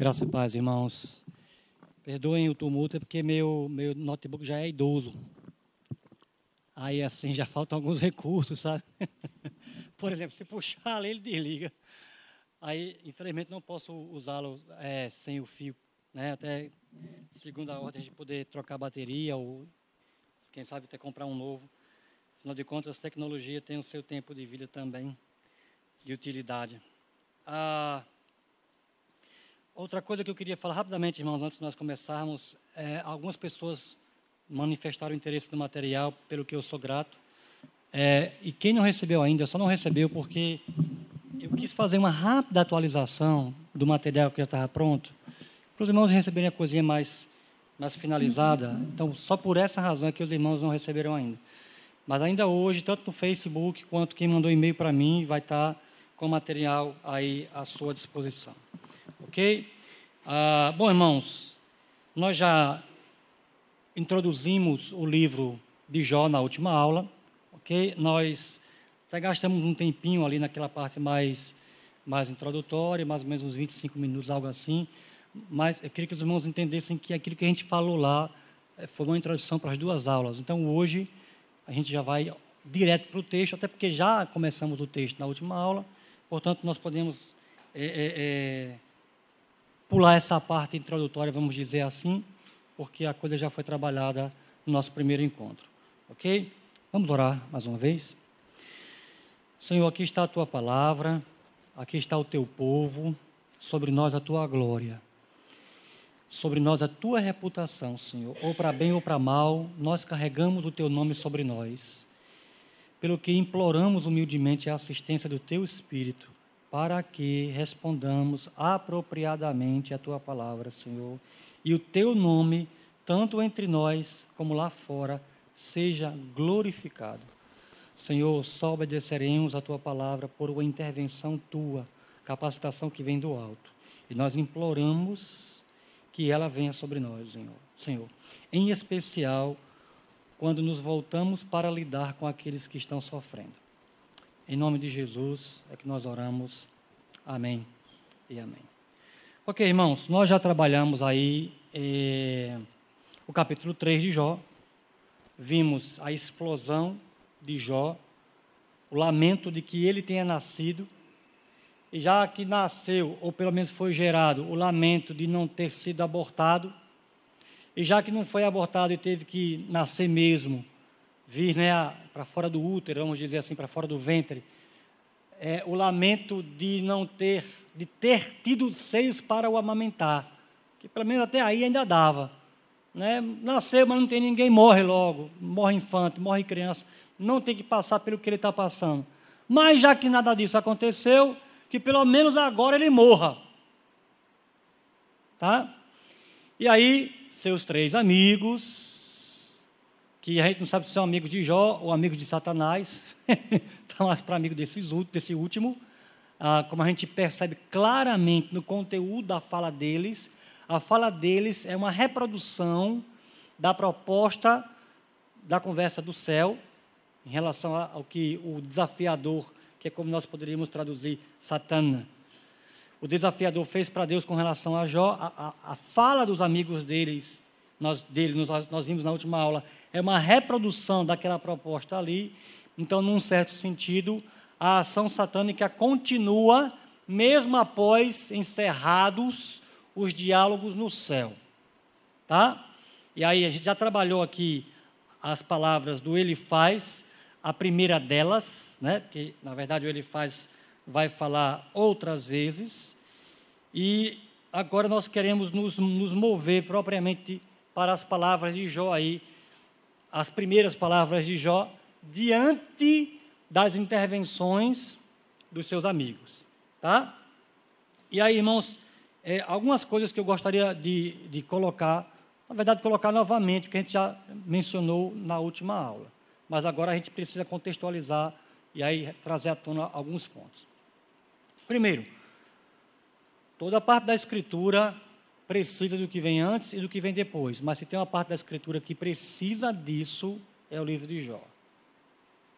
Graças e paz, irmãos. Perdoem o tumulto, é porque meu, meu notebook já é idoso. Aí, assim, já faltam alguns recursos, sabe? Por exemplo, se puxar ali, ele desliga. Aí, infelizmente, não posso usá-lo é, sem o fio, né? Até segunda ordem de poder trocar bateria ou, quem sabe, até comprar um novo. Afinal de contas, a tecnologia tem o seu tempo de vida também, de utilidade. Ah, outra coisa que eu queria falar rapidamente, irmãos, antes de nós começarmos, é, algumas pessoas manifestaram interesse no material, pelo que eu sou grato. É, e quem não recebeu ainda, só não recebeu porque eu quis fazer uma rápida atualização do material que já estava pronto, para os irmãos receberem a coisinha mais, mais finalizada. Então, só por essa razão é que os irmãos não receberam ainda. Mas ainda hoje, tanto no Facebook quanto quem mandou e-mail para mim, vai estar com o material aí à sua disposição. Ok? Ah, bom, irmãos, nós já introduzimos o livro de Jó na última aula, ok? Nós até gastamos um tempinho ali naquela parte mais, mais introdutória, mais ou menos uns 25 minutos, algo assim, mas eu queria que os irmãos entendessem que aquilo que a gente falou lá eh, foi uma introdução para as duas aulas. Então, hoje, a gente já vai direto para o texto, até porque já começamos o texto na última aula, Portanto, nós podemos é, é, é, pular essa parte introdutória, vamos dizer assim, porque a coisa já foi trabalhada no nosso primeiro encontro. Ok? Vamos orar mais uma vez. Senhor, aqui está a tua palavra, aqui está o teu povo, sobre nós a tua glória, sobre nós a tua reputação, Senhor, ou para bem ou para mal, nós carregamos o teu nome sobre nós pelo que imploramos humildemente a assistência do Teu Espírito, para que respondamos apropriadamente a Tua palavra, Senhor, e o Teu nome, tanto entre nós como lá fora, seja glorificado. Senhor, só obedeceremos a Tua palavra por uma intervenção Tua, capacitação que vem do alto. E nós imploramos que ela venha sobre nós, Senhor. Senhor. Em especial, quando nos voltamos para lidar com aqueles que estão sofrendo. Em nome de Jesus é que nós oramos. Amém e amém. Ok, irmãos, nós já trabalhamos aí eh, o capítulo 3 de Jó. Vimos a explosão de Jó, o lamento de que ele tenha nascido, e já que nasceu, ou pelo menos foi gerado, o lamento de não ter sido abortado, e já que não foi abortado e teve que nascer mesmo, vir né, para fora do útero, vamos dizer assim, para fora do ventre, é, o lamento de não ter, de ter tido seios para o amamentar, que pelo menos até aí ainda dava. Né? Nasceu, mas não tem ninguém, morre logo, morre infante, morre criança, não tem que passar pelo que ele está passando. Mas já que nada disso aconteceu, que pelo menos agora ele morra. Tá? E aí, seus três amigos, que a gente não sabe se são amigos de Jó ou amigos de Satanás, estão mais para amigos desses, desse último, ah, como a gente percebe claramente no conteúdo da fala deles, a fala deles é uma reprodução da proposta da conversa do céu, em relação ao que o desafiador, que é como nós poderíamos traduzir, Satana, o desafiador fez para Deus com relação a Jó, a, a, a fala dos amigos deles, nós, dele, nós, nós vimos na última aula, é uma reprodução daquela proposta ali. Então, num certo sentido, a ação satânica continua, mesmo após encerrados os diálogos no céu. Tá? E aí, a gente já trabalhou aqui as palavras do ele faz, a primeira delas, né? que na verdade o ele faz vai falar outras vezes. E agora nós queremos nos, nos mover propriamente para as palavras de Jó aí, as primeiras palavras de Jó, diante das intervenções dos seus amigos. Tá? E aí, irmãos, é, algumas coisas que eu gostaria de, de colocar, na verdade, colocar novamente, que a gente já mencionou na última aula. Mas agora a gente precisa contextualizar e aí trazer à tona alguns pontos. Primeiro, toda a parte da Escritura precisa do que vem antes e do que vem depois, mas se tem uma parte da Escritura que precisa disso, é o livro de Jó.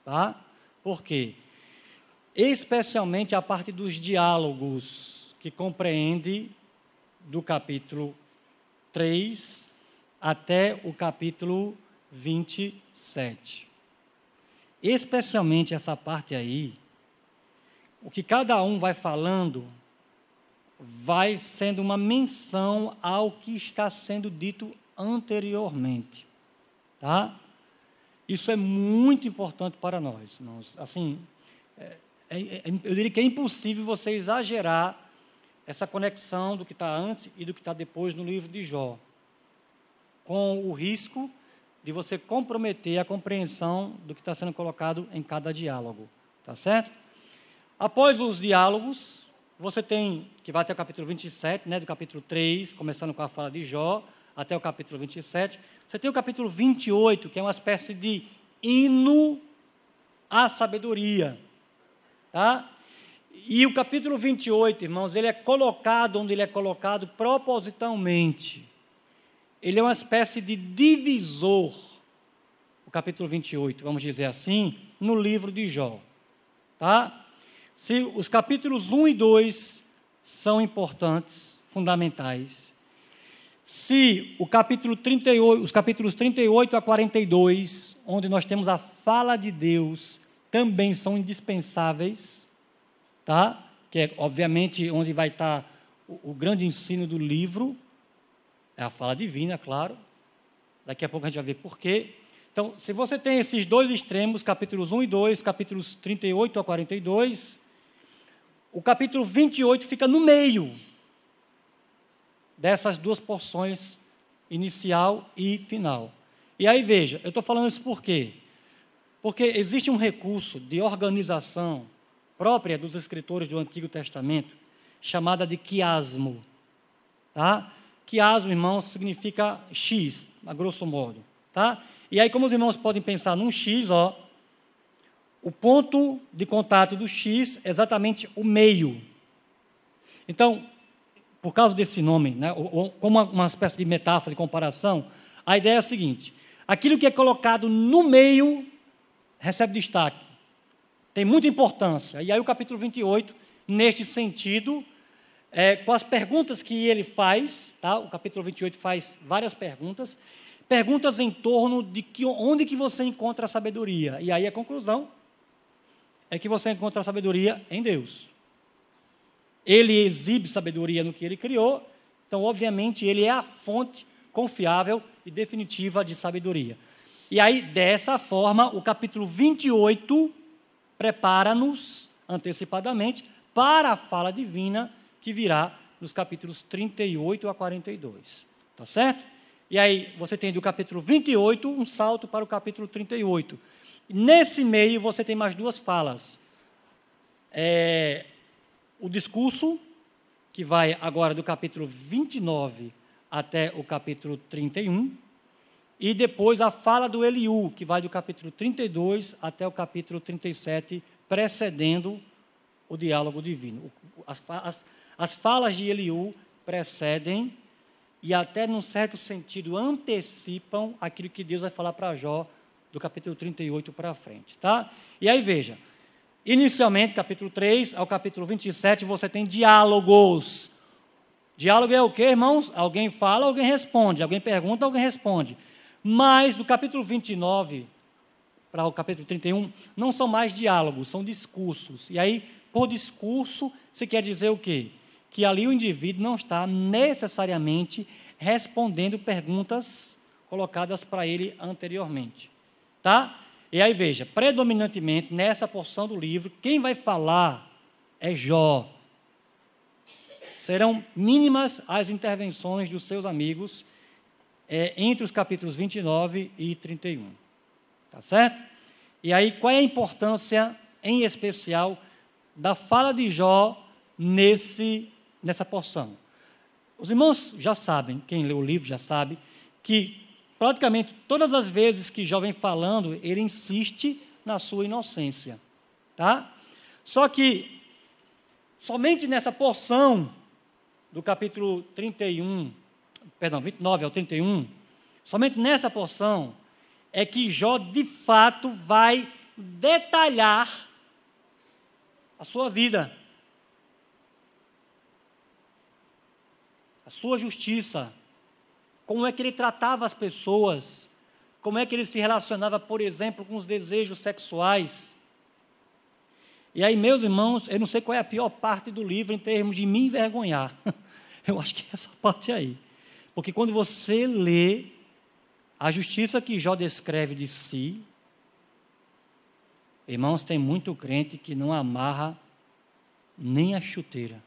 Tá? Por quê? Especialmente a parte dos diálogos, que compreende do capítulo 3 até o capítulo 27. Especialmente essa parte aí, o que cada um vai falando vai sendo uma menção ao que está sendo dito anteriormente, tá? Isso é muito importante para nós, irmãos. Assim, é, é, é, eu diria que é impossível você exagerar essa conexão do que está antes e do que está depois no livro de Jó, com o risco de você comprometer a compreensão do que está sendo colocado em cada diálogo, tá certo? Após os diálogos, você tem, que vai até o capítulo 27, né, do capítulo 3, começando com a fala de Jó, até o capítulo 27. Você tem o capítulo 28, que é uma espécie de hino à sabedoria. Tá? E o capítulo 28, irmãos, ele é colocado onde ele é colocado propositalmente. Ele é uma espécie de divisor, o capítulo 28, vamos dizer assim, no livro de Jó. Tá? Se os capítulos 1 e 2 são importantes, fundamentais, se o capítulo 38, os capítulos 38 a 42, onde nós temos a fala de Deus, também são indispensáveis, tá? Que é obviamente onde vai estar o, o grande ensino do livro, é a fala divina, claro. Daqui a pouco a gente vai ver por quê. Então, se você tem esses dois extremos, capítulos 1 e 2, capítulos 38 a 42, o capítulo 28 fica no meio dessas duas porções, inicial e final. E aí veja, eu estou falando isso por quê? Porque existe um recurso de organização própria dos escritores do Antigo Testamento, chamada de quiasmo. Tá? Quiasmo, irmãos, significa X, a grosso modo. Tá? E aí, como os irmãos podem pensar num X, ó, o ponto de contato do X é exatamente o meio. Então, por causa desse nome, né, como uma espécie de metáfora, de comparação, a ideia é a seguinte: aquilo que é colocado no meio recebe destaque, tem muita importância. E aí, o capítulo 28, neste sentido, é, com as perguntas que ele faz, tá? o capítulo 28 faz várias perguntas, perguntas em torno de que, onde que você encontra a sabedoria. E aí a conclusão é que você encontra sabedoria em Deus. Ele exibe sabedoria no que ele criou, então, obviamente, ele é a fonte confiável e definitiva de sabedoria. E aí, dessa forma, o capítulo 28 prepara-nos antecipadamente para a fala divina que virá nos capítulos 38 a 42. Tá certo? E aí, você tem do capítulo 28 um salto para o capítulo 38 Nesse meio você tem mais duas falas. É, o discurso, que vai agora do capítulo 29 até o capítulo 31, e depois a fala do Eliú, que vai do capítulo 32 até o capítulo 37, precedendo o diálogo divino. As, as, as falas de Eliú precedem e até num certo sentido antecipam aquilo que Deus vai falar para Jó do capítulo 38 para frente, tá? E aí veja, inicialmente, capítulo 3 ao capítulo 27, você tem diálogos. Diálogo é o que, irmãos? Alguém fala, alguém responde. Alguém pergunta, alguém responde. Mas do capítulo 29 para o capítulo 31, não são mais diálogos, são discursos. E aí, por discurso, se quer dizer o quê? Que ali o indivíduo não está necessariamente respondendo perguntas colocadas para ele anteriormente. Tá? E aí veja, predominantemente nessa porção do livro, quem vai falar é Jó. Serão mínimas as intervenções dos seus amigos é, entre os capítulos 29 e 31. Tá certo? E aí, qual é a importância, em especial, da fala de Jó nesse, nessa porção? Os irmãos já sabem, quem lê o livro já sabe, que praticamente todas as vezes que Jó vem falando, ele insiste na sua inocência. Tá? Só que, somente nessa porção do capítulo 31, perdão, 29 ao 31, somente nessa porção é que Jó de fato vai detalhar a sua vida. sua justiça, como é que ele tratava as pessoas, como é que ele se relacionava, por exemplo, com os desejos sexuais. E aí, meus irmãos, eu não sei qual é a pior parte do livro em termos de me envergonhar. Eu acho que é essa parte aí. Porque quando você lê a justiça que Jó descreve de si, irmãos, tem muito crente que não amarra nem a chuteira.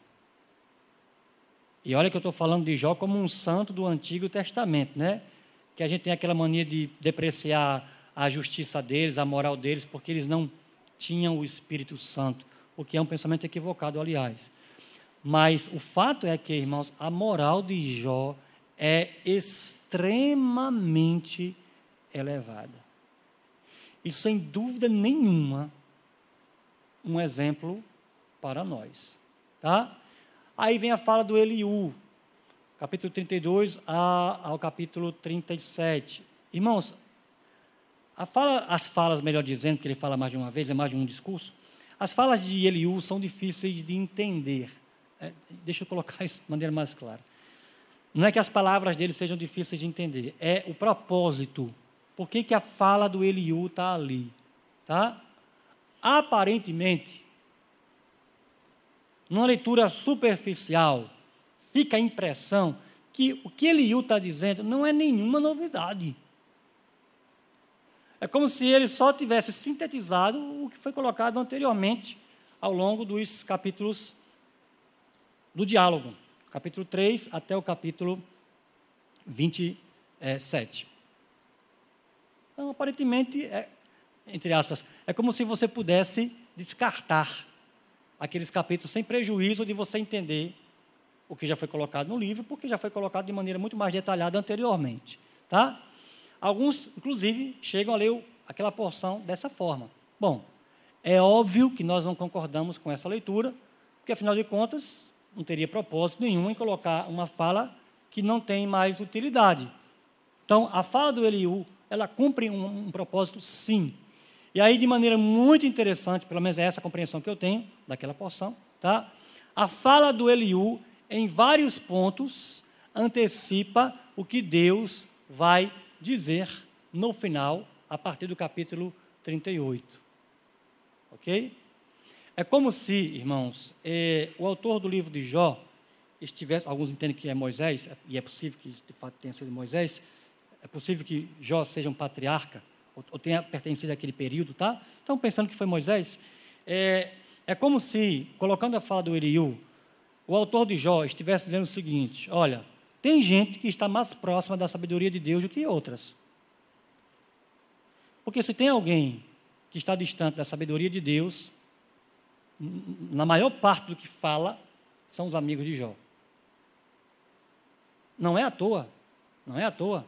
E olha que eu estou falando de Jó como um santo do Antigo Testamento, né? Que a gente tem aquela mania de depreciar a justiça deles, a moral deles, porque eles não tinham o Espírito Santo, o que é um pensamento equivocado, aliás. Mas o fato é que, irmãos, a moral de Jó é extremamente elevada. E sem dúvida nenhuma, um exemplo para nós. Tá? Aí vem a fala do Eliú, capítulo 32 ao capítulo 37. Irmãos, fala, as falas, melhor dizendo, que ele fala mais de uma vez, é mais de um discurso, as falas de Eliú são difíceis de entender. É, deixa eu colocar isso de maneira mais clara. Não é que as palavras dele sejam difíceis de entender, é o propósito. Por que, que a fala do Eliú está ali? Tá? Aparentemente, numa leitura superficial, fica a impressão que o que Eliú está dizendo não é nenhuma novidade. É como se ele só tivesse sintetizado o que foi colocado anteriormente ao longo dos capítulos do diálogo, capítulo 3 até o capítulo 27. Então, aparentemente, é, entre aspas, é como se você pudesse descartar aqueles capítulos sem prejuízo de você entender o que já foi colocado no livro, porque já foi colocado de maneira muito mais detalhada anteriormente. Tá? Alguns, inclusive, chegam a ler aquela porção dessa forma. Bom, é óbvio que nós não concordamos com essa leitura, porque, afinal de contas, não teria propósito nenhum em colocar uma fala que não tem mais utilidade. Então, a fala do Eliú, ela cumpre um, um propósito, sim, e aí, de maneira muito interessante, pelo menos é essa a compreensão que eu tenho daquela porção, tá? a fala do Eliú, em vários pontos, antecipa o que Deus vai dizer no final, a partir do capítulo 38. Ok? É como se, irmãos, eh, o autor do livro de Jó estivesse, alguns entendem que é Moisés, e é possível que de fato tenha sido Moisés, é possível que Jó seja um patriarca, ou tenha pertencido àquele período, tá? Então, pensando que foi Moisés, é, é como se, colocando a fala do Eriú, o autor de Jó estivesse dizendo o seguinte: olha, tem gente que está mais próxima da sabedoria de Deus do que outras. Porque se tem alguém que está distante da sabedoria de Deus, na maior parte do que fala, são os amigos de Jó. Não é à toa, não é à toa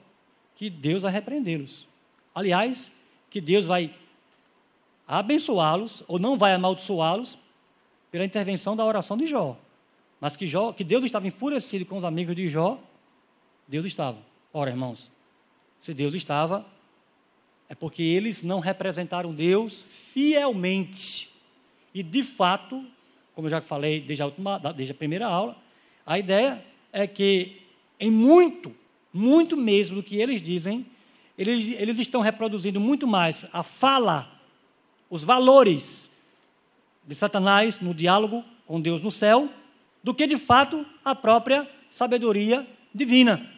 que Deus vai repreendê-los. Aliás, que Deus vai abençoá-los ou não vai amaldiçoá-los pela intervenção da oração de Jó. Mas que, Jó, que Deus estava enfurecido com os amigos de Jó, Deus estava. Ora, irmãos, se Deus estava, é porque eles não representaram Deus fielmente. E, de fato, como eu já falei desde a, última, desde a primeira aula, a ideia é que, em muito, muito mesmo do que eles dizem, eles, eles estão reproduzindo muito mais a fala, os valores de Satanás no diálogo com Deus no céu, do que de fato a própria sabedoria divina.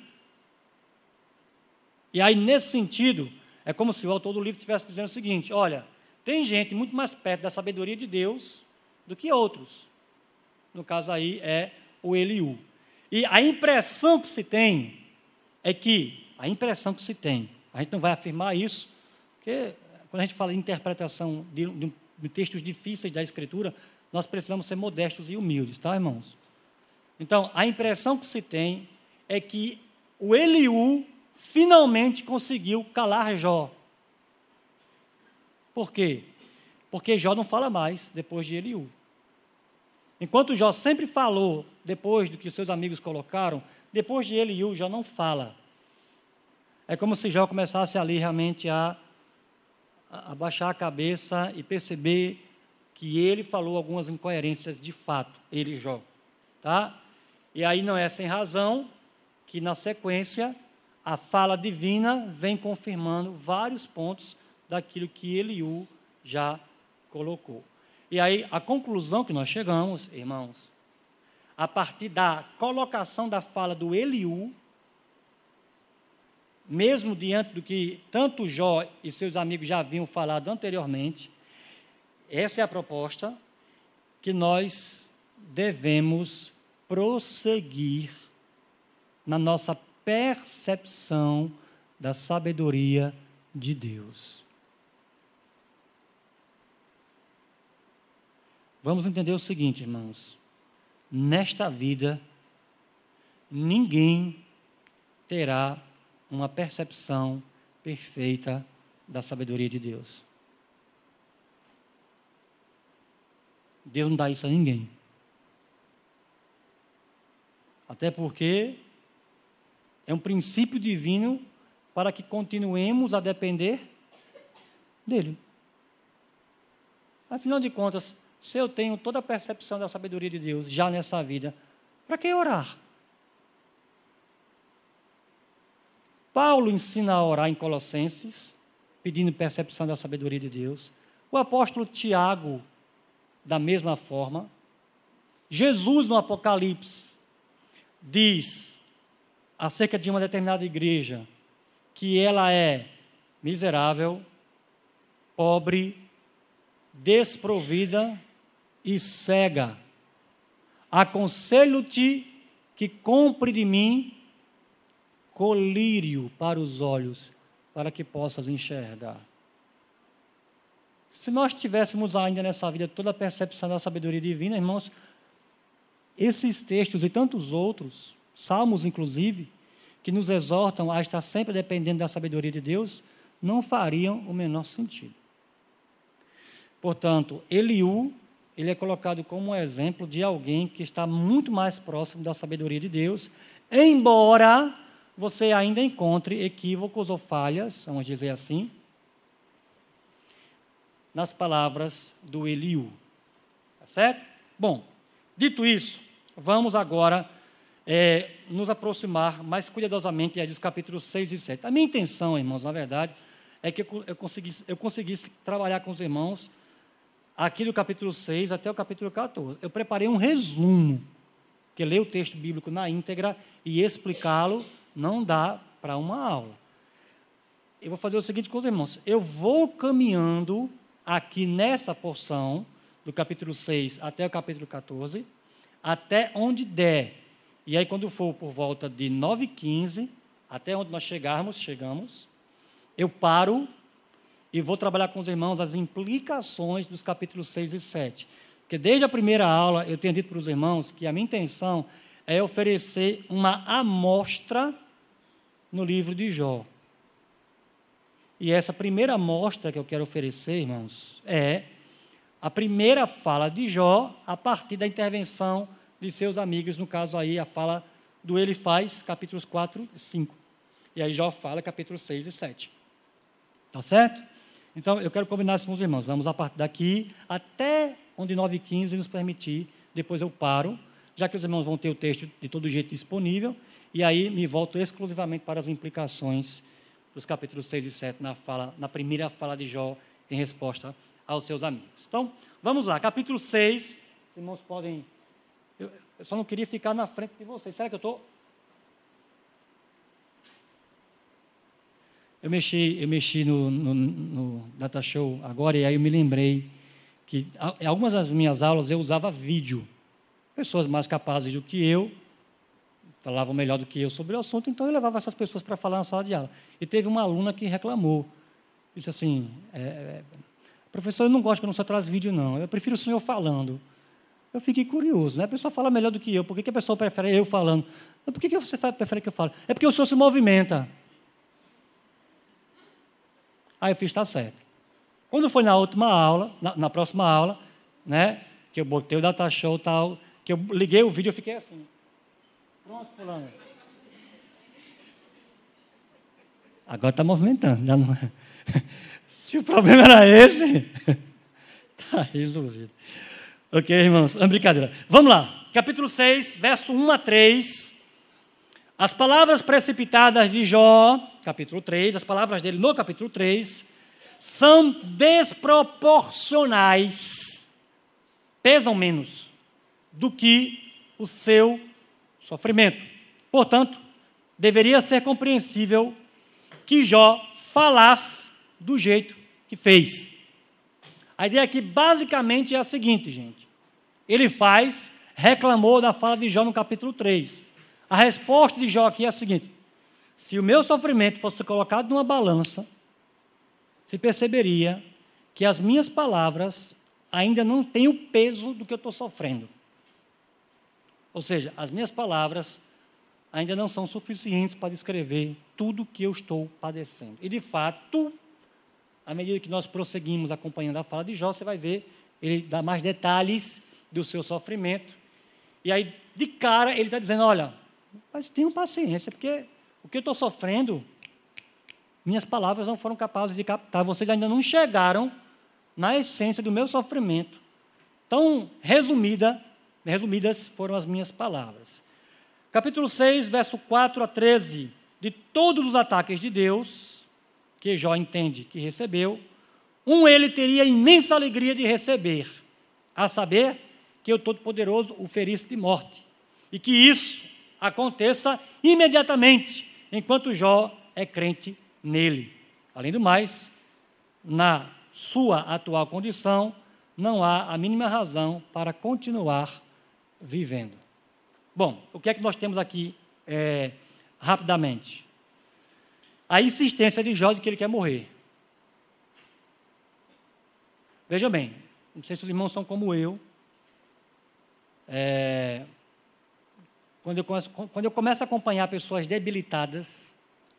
E aí, nesse sentido, é como se o autor do livro estivesse dizendo o seguinte: olha, tem gente muito mais perto da sabedoria de Deus do que outros. No caso aí é o Eliú. E a impressão que se tem é que, a impressão que se tem a gente não vai afirmar isso, porque quando a gente fala em interpretação de, de, de textos difíceis da Escritura, nós precisamos ser modestos e humildes, tá, irmãos? Então, a impressão que se tem é que o Eliú finalmente conseguiu calar Jó. Por quê? Porque Jó não fala mais depois de Eliú. Enquanto Jó sempre falou depois do que seus amigos colocaram, depois de Eliú, Jó não fala. É como se Jó começasse ali realmente a, a baixar a cabeça e perceber que ele falou algumas incoerências de fato, ele Jó. Tá? E aí não é sem razão que na sequência a fala divina vem confirmando vários pontos daquilo que Eliú já colocou. E aí a conclusão que nós chegamos, irmãos, a partir da colocação da fala do Eliú, mesmo diante do que tanto Jó e seus amigos já haviam falado anteriormente, essa é a proposta que nós devemos prosseguir na nossa percepção da sabedoria de Deus. Vamos entender o seguinte, irmãos. Nesta vida, ninguém terá uma percepção perfeita da sabedoria de Deus. Deus não dá isso a ninguém. Até porque é um princípio divino para que continuemos a depender dele. Afinal de contas, se eu tenho toda a percepção da sabedoria de Deus já nessa vida, para que orar? Paulo ensina a orar em Colossenses, pedindo percepção da sabedoria de Deus. O apóstolo Tiago, da mesma forma. Jesus, no Apocalipse, diz acerca de uma determinada igreja que ela é miserável, pobre, desprovida e cega. Aconselho-te que compre de mim colírio para os olhos, para que possas enxergar. Se nós tivéssemos ainda nessa vida toda a percepção da sabedoria divina, irmãos, esses textos e tantos outros, salmos inclusive, que nos exortam a estar sempre dependendo da sabedoria de Deus, não fariam o menor sentido. Portanto, Eliú ele é colocado como um exemplo de alguém que está muito mais próximo da sabedoria de Deus, embora você ainda encontre equívocos ou falhas, vamos dizer assim, nas palavras do Eliú. Tá certo? Bom, dito isso, vamos agora é, nos aproximar mais cuidadosamente dos capítulos 6 e 7. A minha intenção, irmãos, na verdade, é que eu conseguisse, eu conseguisse trabalhar com os irmãos aqui do capítulo 6 até o capítulo 14. Eu preparei um resumo, que ler o texto bíblico na íntegra e explicá-lo não dá para uma aula. Eu vou fazer o seguinte com os irmãos: eu vou caminhando aqui nessa porção, do capítulo 6 até o capítulo 14, até onde der. E aí, quando for por volta de 9 e 15, até onde nós chegarmos, chegamos, eu paro e vou trabalhar com os irmãos as implicações dos capítulos 6 e 7. Porque desde a primeira aula eu tenho dito para os irmãos que a minha intenção é oferecer uma amostra no livro de Jó. E essa primeira amostra que eu quero oferecer, irmãos, é a primeira fala de Jó a partir da intervenção de seus amigos, no caso aí a fala do Ele faz, capítulos 4 e 5. E aí Jó fala capítulos 6 e 7. Tá certo? Então, eu quero combinar isso com os irmãos. Vamos a partir daqui até onde 9 e 15 nos permitir. Depois eu paro, já que os irmãos vão ter o texto de todo jeito disponível. E aí me volto exclusivamente para as implicações dos capítulos 6 e 7 na, fala, na primeira fala de Jó em resposta aos seus amigos. Então, vamos lá. Capítulo 6. Os irmãos podem. Eu, eu só não queria ficar na frente de vocês. Será que eu estou Eu mexi, eu mexi no, no, no Data Show agora e aí eu me lembrei que em algumas das minhas aulas eu usava vídeo. Pessoas mais capazes do que eu falavam melhor do que eu sobre o assunto, então eu levava essas pessoas para falar na sala de aula. E teve uma aluna que reclamou. Disse assim: é, é, professor, eu não gosto que não só traz vídeo, não. Eu prefiro o senhor falando. Eu fiquei curioso, né? A pessoa fala melhor do que eu. Por que, que a pessoa prefere eu falando? Por que, que você prefere que eu fale? É porque o senhor se movimenta. Aí eu fiz, está certo. Quando foi na última aula, na, na, próxima aula, né, que eu botei o data show tal, que eu liguei o vídeo, eu fiquei assim. Pronto, fulano. Agora está movimentando, já não é. Se o problema era esse, está resolvido. Ok, irmãos? É brincadeira. Vamos lá. capítulo 6, verso 1 a 3. As palavras precipitadas de Jó, capítulo 3, as palavras dele no capítulo 3, são desproporcionais, pesam menos do que o seu sofrimento. Portanto, deveria ser compreensível que Jó falasse do jeito que fez. A ideia aqui basicamente é a seguinte, gente. Ele faz, reclamou da fala de Jó no capítulo 3. A resposta de Jó aqui é a seguinte: se o meu sofrimento fosse colocado numa balança, se perceberia que as minhas palavras ainda não têm o peso do que eu estou sofrendo. Ou seja, as minhas palavras ainda não são suficientes para descrever tudo que eu estou padecendo. E de fato, à medida que nós prosseguimos acompanhando a fala de Jó, você vai ver ele dá mais detalhes do seu sofrimento. E aí, de cara, ele está dizendo: olha, mas tenham paciência, porque o que eu estou sofrendo, minhas palavras não foram capazes de captar. Vocês ainda não chegaram na essência do meu sofrimento. Tão resumida, resumidas foram as minhas palavras. Capítulo 6, verso 4 a 13. De todos os ataques de Deus, que Jó entende que recebeu, um ele teria imensa alegria de receber, a saber que o Todo-Poderoso o ferisse de morte. E que isso aconteça imediatamente, enquanto Jó é crente nele. Além do mais, na sua atual condição, não há a mínima razão para continuar vivendo. Bom, o que é que nós temos aqui é, rapidamente? A insistência de Jó de que ele quer morrer. Veja bem, não sei se os irmãos são como eu. É, quando, eu começo, quando eu começo a acompanhar pessoas debilitadas,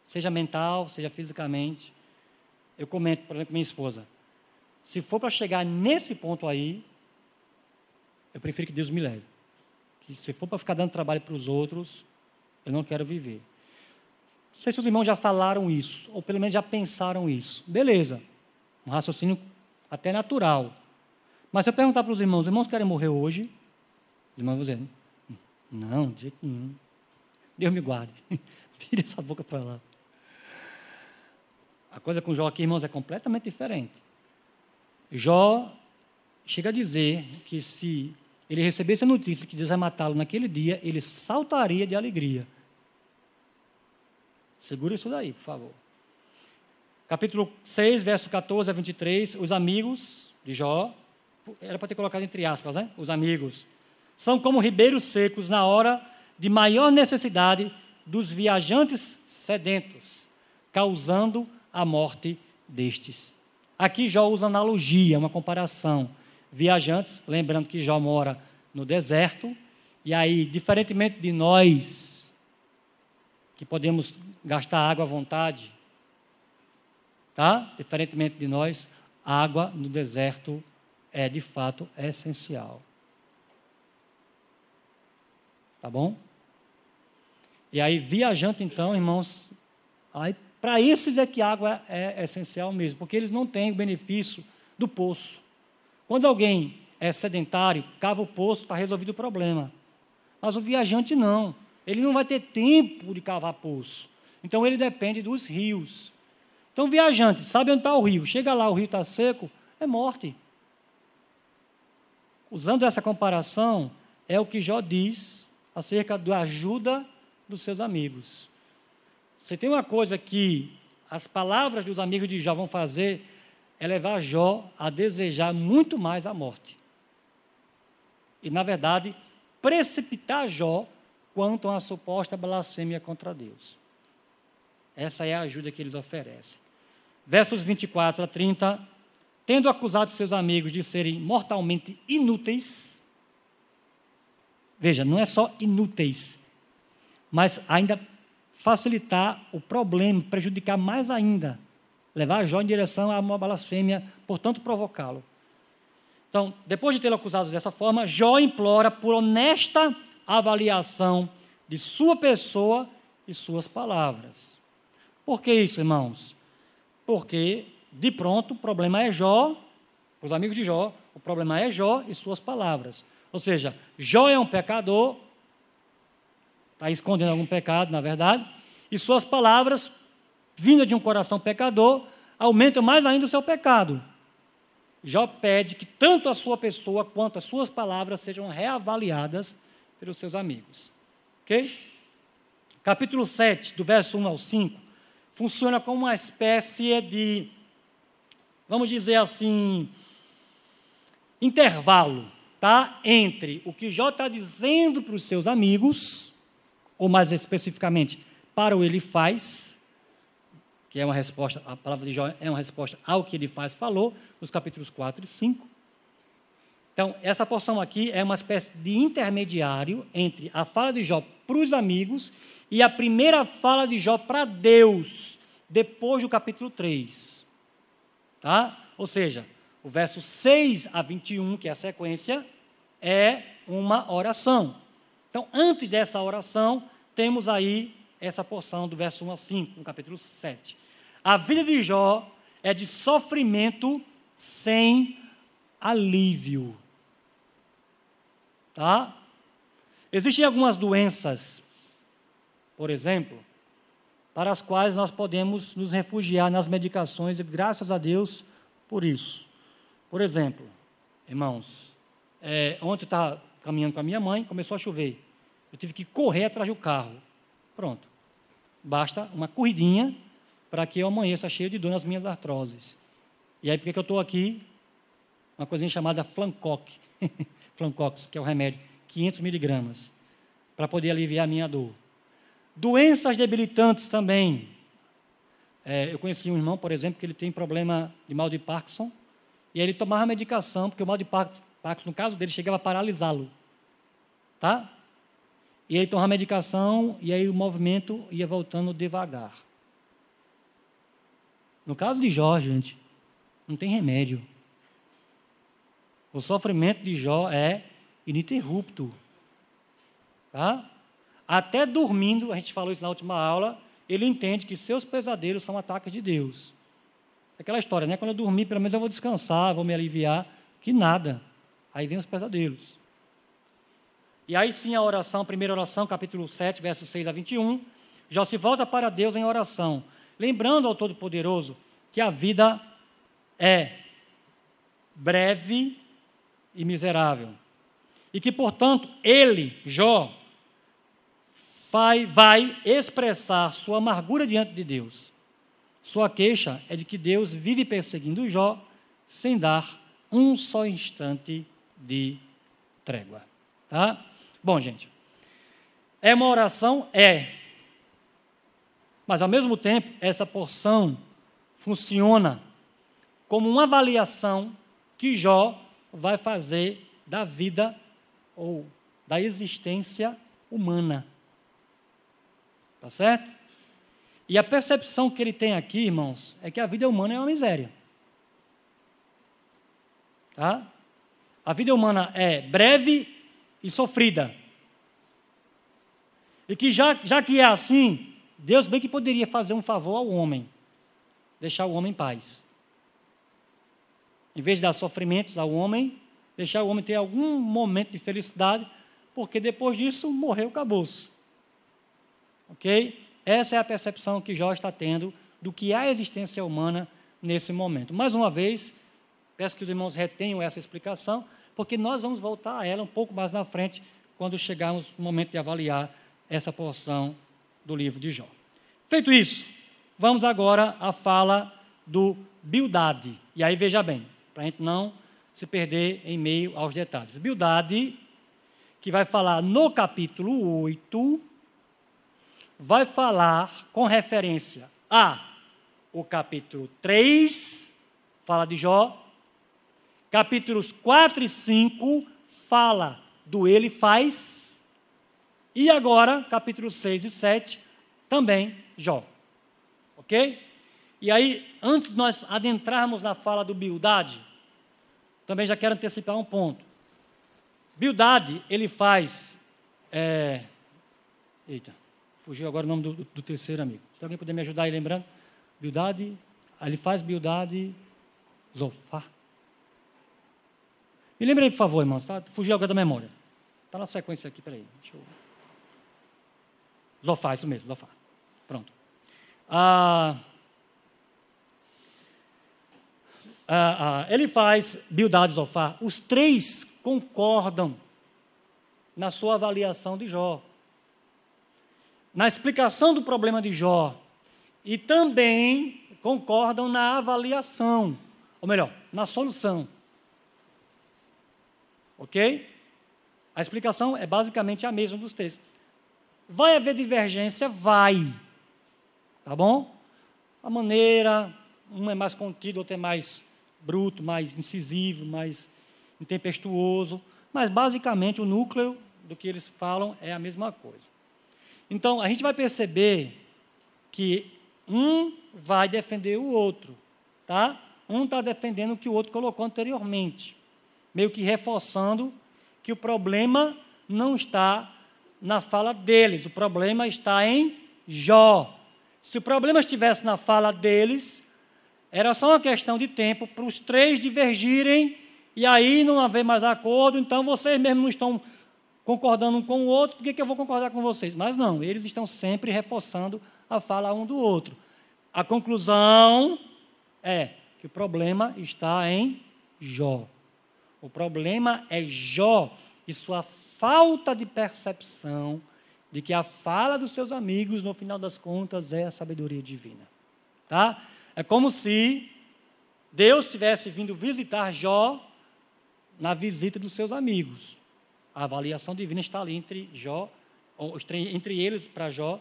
seja mental, seja fisicamente, eu comento, por exemplo, com minha esposa: se for para chegar nesse ponto aí, eu prefiro que Deus me leve se for para ficar dando trabalho para os outros, eu não quero viver. Não sei se os irmãos já falaram isso, ou pelo menos já pensaram isso. Beleza, um raciocínio até natural. Mas se eu perguntar para os irmãos, os irmãos querem morrer hoje? Os irmãos vão dizer, não, de jeito nenhum. Deus me guarde. Vire essa boca para lá. A coisa com Jó aqui, irmãos, é completamente diferente. Jó chega a dizer que se ele recebesse a notícia que Deus vai matá-lo naquele dia, ele saltaria de alegria. Segura isso daí, por favor. Capítulo 6, verso 14 a 23. Os amigos de Jó, era para ter colocado entre aspas, né? Os amigos. São como ribeiros secos na hora de maior necessidade dos viajantes sedentos, causando a morte destes. Aqui Jó usa analogia, uma comparação viajantes, lembrando que Jó mora no deserto, e aí, diferentemente de nós, que podemos gastar água à vontade, tá? Diferentemente de nós, água no deserto é de fato essencial. Tá bom? E aí, viajante, então, irmãos, aí para esses é que água é, é essencial mesmo, porque eles não têm o benefício do poço. Quando alguém é sedentário, cava o poço, está resolvido o problema. Mas o viajante não. Ele não vai ter tempo de cavar poço. Então ele depende dos rios. Então, viajante, sabe onde está o rio? Chega lá, o rio está seco, é morte. Usando essa comparação, é o que Jó diz acerca da ajuda dos seus amigos. Você tem uma coisa que as palavras dos amigos de Jó vão fazer é levar Jó a desejar muito mais a morte. E, na verdade, precipitar Jó quanto a uma suposta blasfêmia contra Deus. Essa é a ajuda que eles oferecem. Versos 24 a 30. Tendo acusado seus amigos de serem mortalmente inúteis, veja, não é só inúteis, mas ainda facilitar o problema, prejudicar mais ainda levar Jó em direção a uma blasfêmia, portanto provocá-lo. Então, depois de tê-lo acusado dessa forma, Jó implora por honesta avaliação de sua pessoa e suas palavras. Por que isso, irmãos? Porque, de pronto, o problema é Jó, os amigos de Jó, o problema é Jó e suas palavras. Ou seja, Jó é um pecador, está escondendo algum pecado, na verdade, e suas palavras, vindas de um coração pecador, aumentam mais ainda o seu pecado. Jó pede que tanto a sua pessoa quanto as suas palavras sejam reavaliadas pelos seus amigos. Ok? Capítulo 7, do verso 1 ao 5, funciona como uma espécie de, vamos dizer assim, intervalo tá? entre o que Jó está dizendo para os seus amigos, ou mais especificamente, para o ele faz, que é uma resposta, a palavra de Jó é uma resposta ao que ele faz, falou, nos capítulos 4 e 5. Então, essa porção aqui é uma espécie de intermediário entre a fala de Jó para os amigos e a primeira fala de Jó para Deus, depois do capítulo 3. Tá? Ou seja, o verso 6 a 21, que é a sequência, é uma oração. Então, antes dessa oração, temos aí essa porção do verso 1 a 5, no capítulo 7. A vida de Jó é de sofrimento sem alívio. Tá? Existem algumas doenças, por exemplo, para as quais nós podemos nos refugiar nas medicações e graças a Deus por isso. Por exemplo, irmãos, é, ontem estava caminhando com a minha mãe, começou a chover. Eu tive que correr atrás do carro. Pronto. Basta uma corridinha para que eu amanheça cheio de dor nas minhas artroses. E aí, por que eu estou aqui? Uma coisinha chamada Flancox, Flancox, que é o remédio, 500 miligramas, para poder aliviar a minha dor. Doenças debilitantes também. É, eu conheci um irmão, por exemplo, que ele tem problema de mal de Parkinson, e aí ele tomava medicação, porque o mal de Parkinson, no caso dele, chegava a paralisá-lo. Tá? E ele tomava medicação e aí o movimento ia voltando devagar. No caso de Jó, gente, não tem remédio. O sofrimento de Jó é ininterrupto. Tá? Até dormindo, a gente falou isso na última aula, ele entende que seus pesadelos são ataques de Deus. Aquela história, né? Quando eu dormir, pelo menos eu vou descansar, vou me aliviar. Que nada. Aí vem os pesadelos. E aí sim a oração, primeira oração, capítulo 7, versos 6 a 21. Já se volta para Deus em oração, lembrando ao Todo-Poderoso que a vida é breve e miserável. E que, portanto, ele, Jó, vai, vai expressar sua amargura diante de Deus. Sua queixa é de que Deus vive perseguindo Jó sem dar um só instante de trégua. Tá? Bom, gente, é uma oração? É. Mas, ao mesmo tempo, essa porção funciona como uma avaliação que Jó vai fazer da vida ou da existência humana. Tá certo? E a percepção que ele tem aqui, irmãos, é que a vida humana é uma miséria. Tá? A vida humana é breve e sofrida. E que já, já que é assim, Deus bem que poderia fazer um favor ao homem, deixar o homem em paz. Em vez de dar sofrimentos ao homem, deixar o homem ter algum momento de felicidade, porque depois disso morreu o caboço. Ok? Essa é a percepção que Jó está tendo do que é a existência humana nesse momento. Mais uma vez, peço que os irmãos retenham essa explicação, porque nós vamos voltar a ela um pouco mais na frente, quando chegarmos no momento de avaliar essa porção do livro de Jó. Feito isso, vamos agora à fala do Bildade. E aí veja bem, para a gente não se perder em meio aos detalhes. Bildade, que vai falar no capítulo 8, vai falar com referência a o capítulo 3, fala de Jó, capítulos 4 e 5 fala do ele faz, e agora, capítulos 6 e 7, também Jó. Ok? E aí, antes de nós adentrarmos na fala do Bildade, também já quero antecipar um ponto. Bildade, ele faz. É, eita. Fugiu agora o nome do, do, terceiro amigo. Se alguém puder me ajudar aí lembrando. Bildade, ele faz Bildade Zofar. Me lembrem, por favor, irmãos, tá? Fugiu agora da memória. Está na sequência aqui, peraí. Deixa eu... Zofar, isso mesmo, Zofar. Pronto. Ah, ah, ah, ele faz Bildad e Zofar. Os três concordam na sua avaliação de Jó. Na explicação do problema de Jó. E também concordam na avaliação. Ou melhor, na solução. Ok? A explicação é basicamente a mesma dos três. Vai haver divergência? Vai. Tá bom? A maneira, um é mais contido, outro é mais bruto, mais incisivo, mais intempestuoso. Mas basicamente o núcleo do que eles falam é a mesma coisa. Então a gente vai perceber que um vai defender o outro, tá? Um está defendendo o que o outro colocou anteriormente, meio que reforçando que o problema não está na fala deles, o problema está em Jó. Se o problema estivesse na fala deles, era só uma questão de tempo para os três divergirem e aí não haver mais acordo, então vocês mesmos não estão concordando um com o outro, por que, que eu vou concordar com vocês? Mas não, eles estão sempre reforçando a fala um do outro. A conclusão é que o problema está em Jó. O problema é Jó e sua falta de percepção de que a fala dos seus amigos, no final das contas, é a sabedoria divina. Tá? É como se Deus tivesse vindo visitar Jó na visita dos seus amigos. A avaliação divina está ali entre Jó, entre eles para Jó,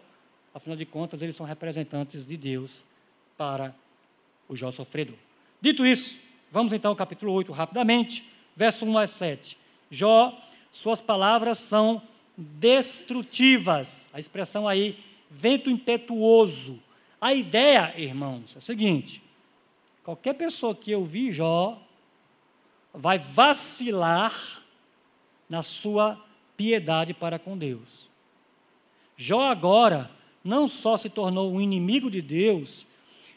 afinal de contas, eles são representantes de Deus para o Jó sofredor. Dito isso, vamos então ao capítulo 8 rapidamente verso 1 a 7. Jó, suas palavras são destrutivas. A expressão aí, vento impetuoso. A ideia, irmãos, é a seguinte: qualquer pessoa que ouvir Jó vai vacilar na sua piedade para com Deus. Jó agora não só se tornou um inimigo de Deus,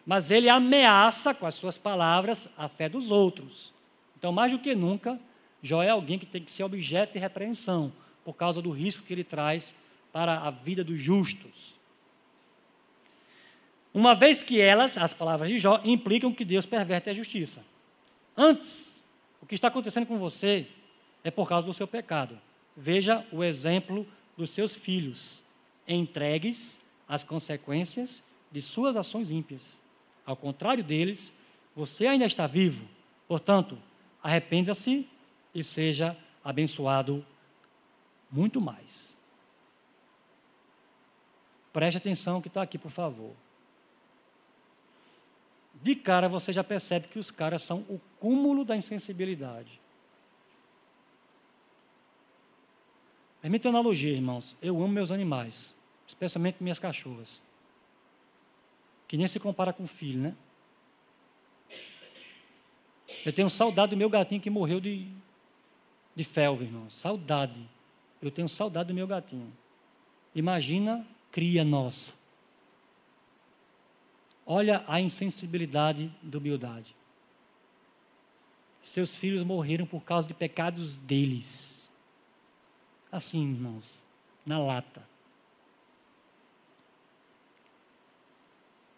mas ele ameaça com as suas palavras a fé dos outros. Então, mais do que nunca, Jó é alguém que tem que ser objeto de repreensão, por causa do risco que ele traz para a vida dos justos. Uma vez que elas, as palavras de Jó, implicam que Deus perverte a justiça. Antes, o que está acontecendo com você é por causa do seu pecado. Veja o exemplo dos seus filhos, entregues às consequências de suas ações ímpias. Ao contrário deles, você ainda está vivo. Portanto, arrependa-se e seja abençoado muito mais. Preste atenção que está aqui, por favor. De cara você já percebe que os caras são o cúmulo da insensibilidade. Permita analogia, irmãos. Eu amo meus animais, especialmente minhas cachorras. Que nem se compara com filho, né? Eu tenho saudade do meu gatinho que morreu de, de felve, irmão. Saudade. Eu tenho saudade do meu gatinho. Imagina cria nossa. Olha a insensibilidade da humildade. Seus filhos morreram por causa de pecados deles. Assim, irmãos, na lata.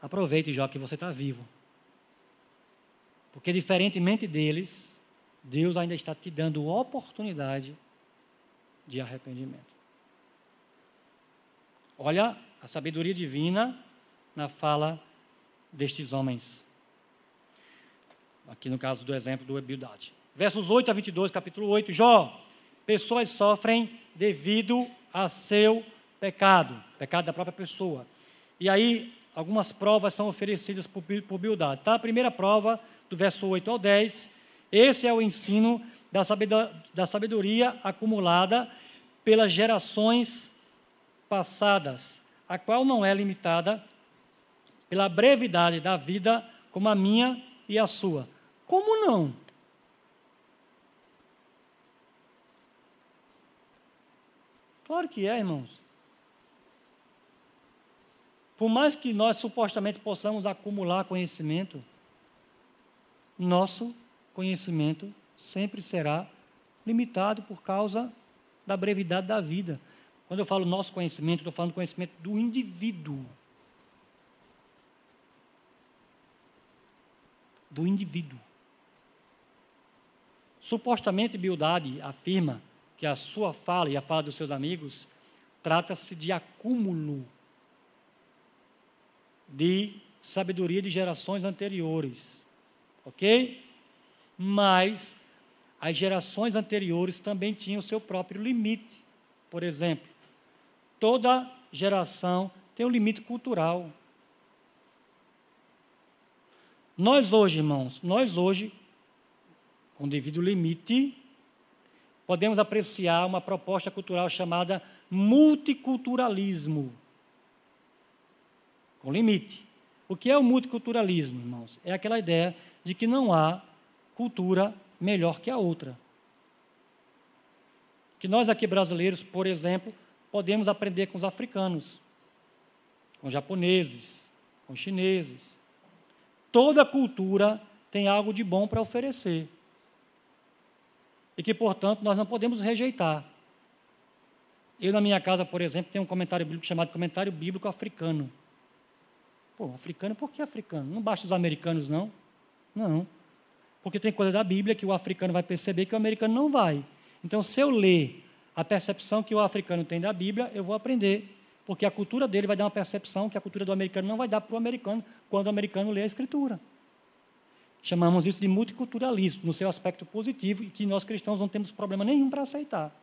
Aproveite, já que você está vivo. Porque, diferentemente deles, Deus ainda está te dando oportunidade de arrependimento. Olha a sabedoria divina na fala destes homens. Aqui no caso do exemplo do Ebildade. Versos 8 a 22, capítulo 8. Jó, pessoas sofrem devido a seu pecado, pecado da própria pessoa. E aí, algumas provas são oferecidas por, por Bildade. Tá? A primeira prova do verso 8 ao 10. Esse é o ensino da sabedoria acumulada pelas gerações passadas, a qual não é limitada pela brevidade da vida como a minha e a sua. Como não? Claro que é, irmãos. Por mais que nós supostamente possamos acumular conhecimento, nosso conhecimento sempre será limitado por causa da brevidade da vida. Quando eu falo nosso conhecimento, estou falando conhecimento do indivíduo. Do indivíduo. Supostamente, Bildade afirma que a sua fala e a fala dos seus amigos trata-se de acúmulo de sabedoria de gerações anteriores. Ok? Mas as gerações anteriores também tinham o seu próprio limite. Por exemplo, toda geração tem um limite cultural. Nós hoje, irmãos, nós hoje, com devido limite, podemos apreciar uma proposta cultural chamada multiculturalismo. Com limite. O que é o multiculturalismo, irmãos? É aquela ideia de que não há cultura melhor que a outra. Que nós aqui brasileiros, por exemplo, podemos aprender com os africanos, com os japoneses, com os chineses. Toda cultura tem algo de bom para oferecer. E que, portanto, nós não podemos rejeitar. Eu, na minha casa, por exemplo, tenho um comentário bíblico chamado Comentário Bíblico Africano. Pô, africano, por que africano? Não basta os americanos, não? Não. Porque tem coisa da Bíblia que o africano vai perceber que o americano não vai. Então, se eu ler a percepção que o africano tem da Bíblia, eu vou aprender. Porque a cultura dele vai dar uma percepção que a cultura do americano não vai dar para o americano quando o americano lê a Escritura. Chamamos isso de multiculturalismo, no seu aspecto positivo, e que nós cristãos não temos problema nenhum para aceitar.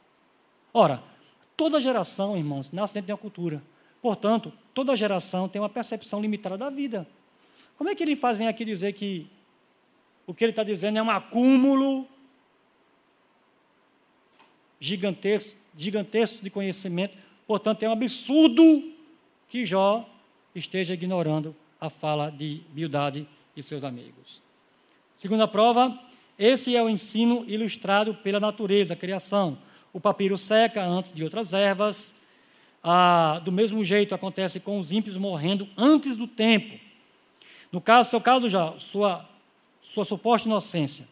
Ora, toda geração, irmãos, nasce dentro de uma cultura. Portanto, toda geração tem uma percepção limitada da vida. Como é que ele fazem aqui dizer que o que ele está dizendo é um acúmulo gigantesco, gigantesco de conhecimento? Portanto, é um absurdo que Jó esteja ignorando a fala de Bildade e seus amigos. Segunda prova, esse é o ensino ilustrado pela natureza, a criação. O papiro seca antes de outras ervas, ah, do mesmo jeito acontece com os ímpios morrendo antes do tempo. No caso, seu caso já, sua, sua suposta inocência.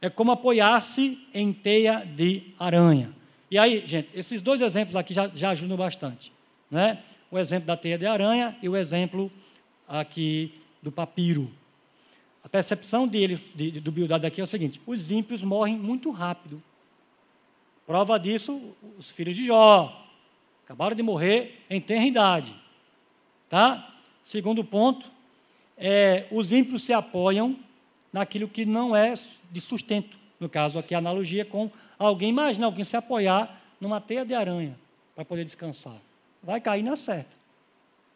É como apoiar-se em teia de aranha. E aí, gente, esses dois exemplos aqui já, já ajudam bastante. Né? O exemplo da teia de aranha e o exemplo aqui do papiro. A percepção dele, de, do Bildad aqui é o seguinte: os ímpios morrem muito rápido. Prova disso, os filhos de Jó, Acabaram de morrer em tenra idade. Tá? Segundo ponto, é, os ímpios se apoiam naquilo que não é de sustento. No caso aqui, a analogia com alguém, imagina alguém se apoiar numa teia de aranha para poder descansar. Vai cair na certa.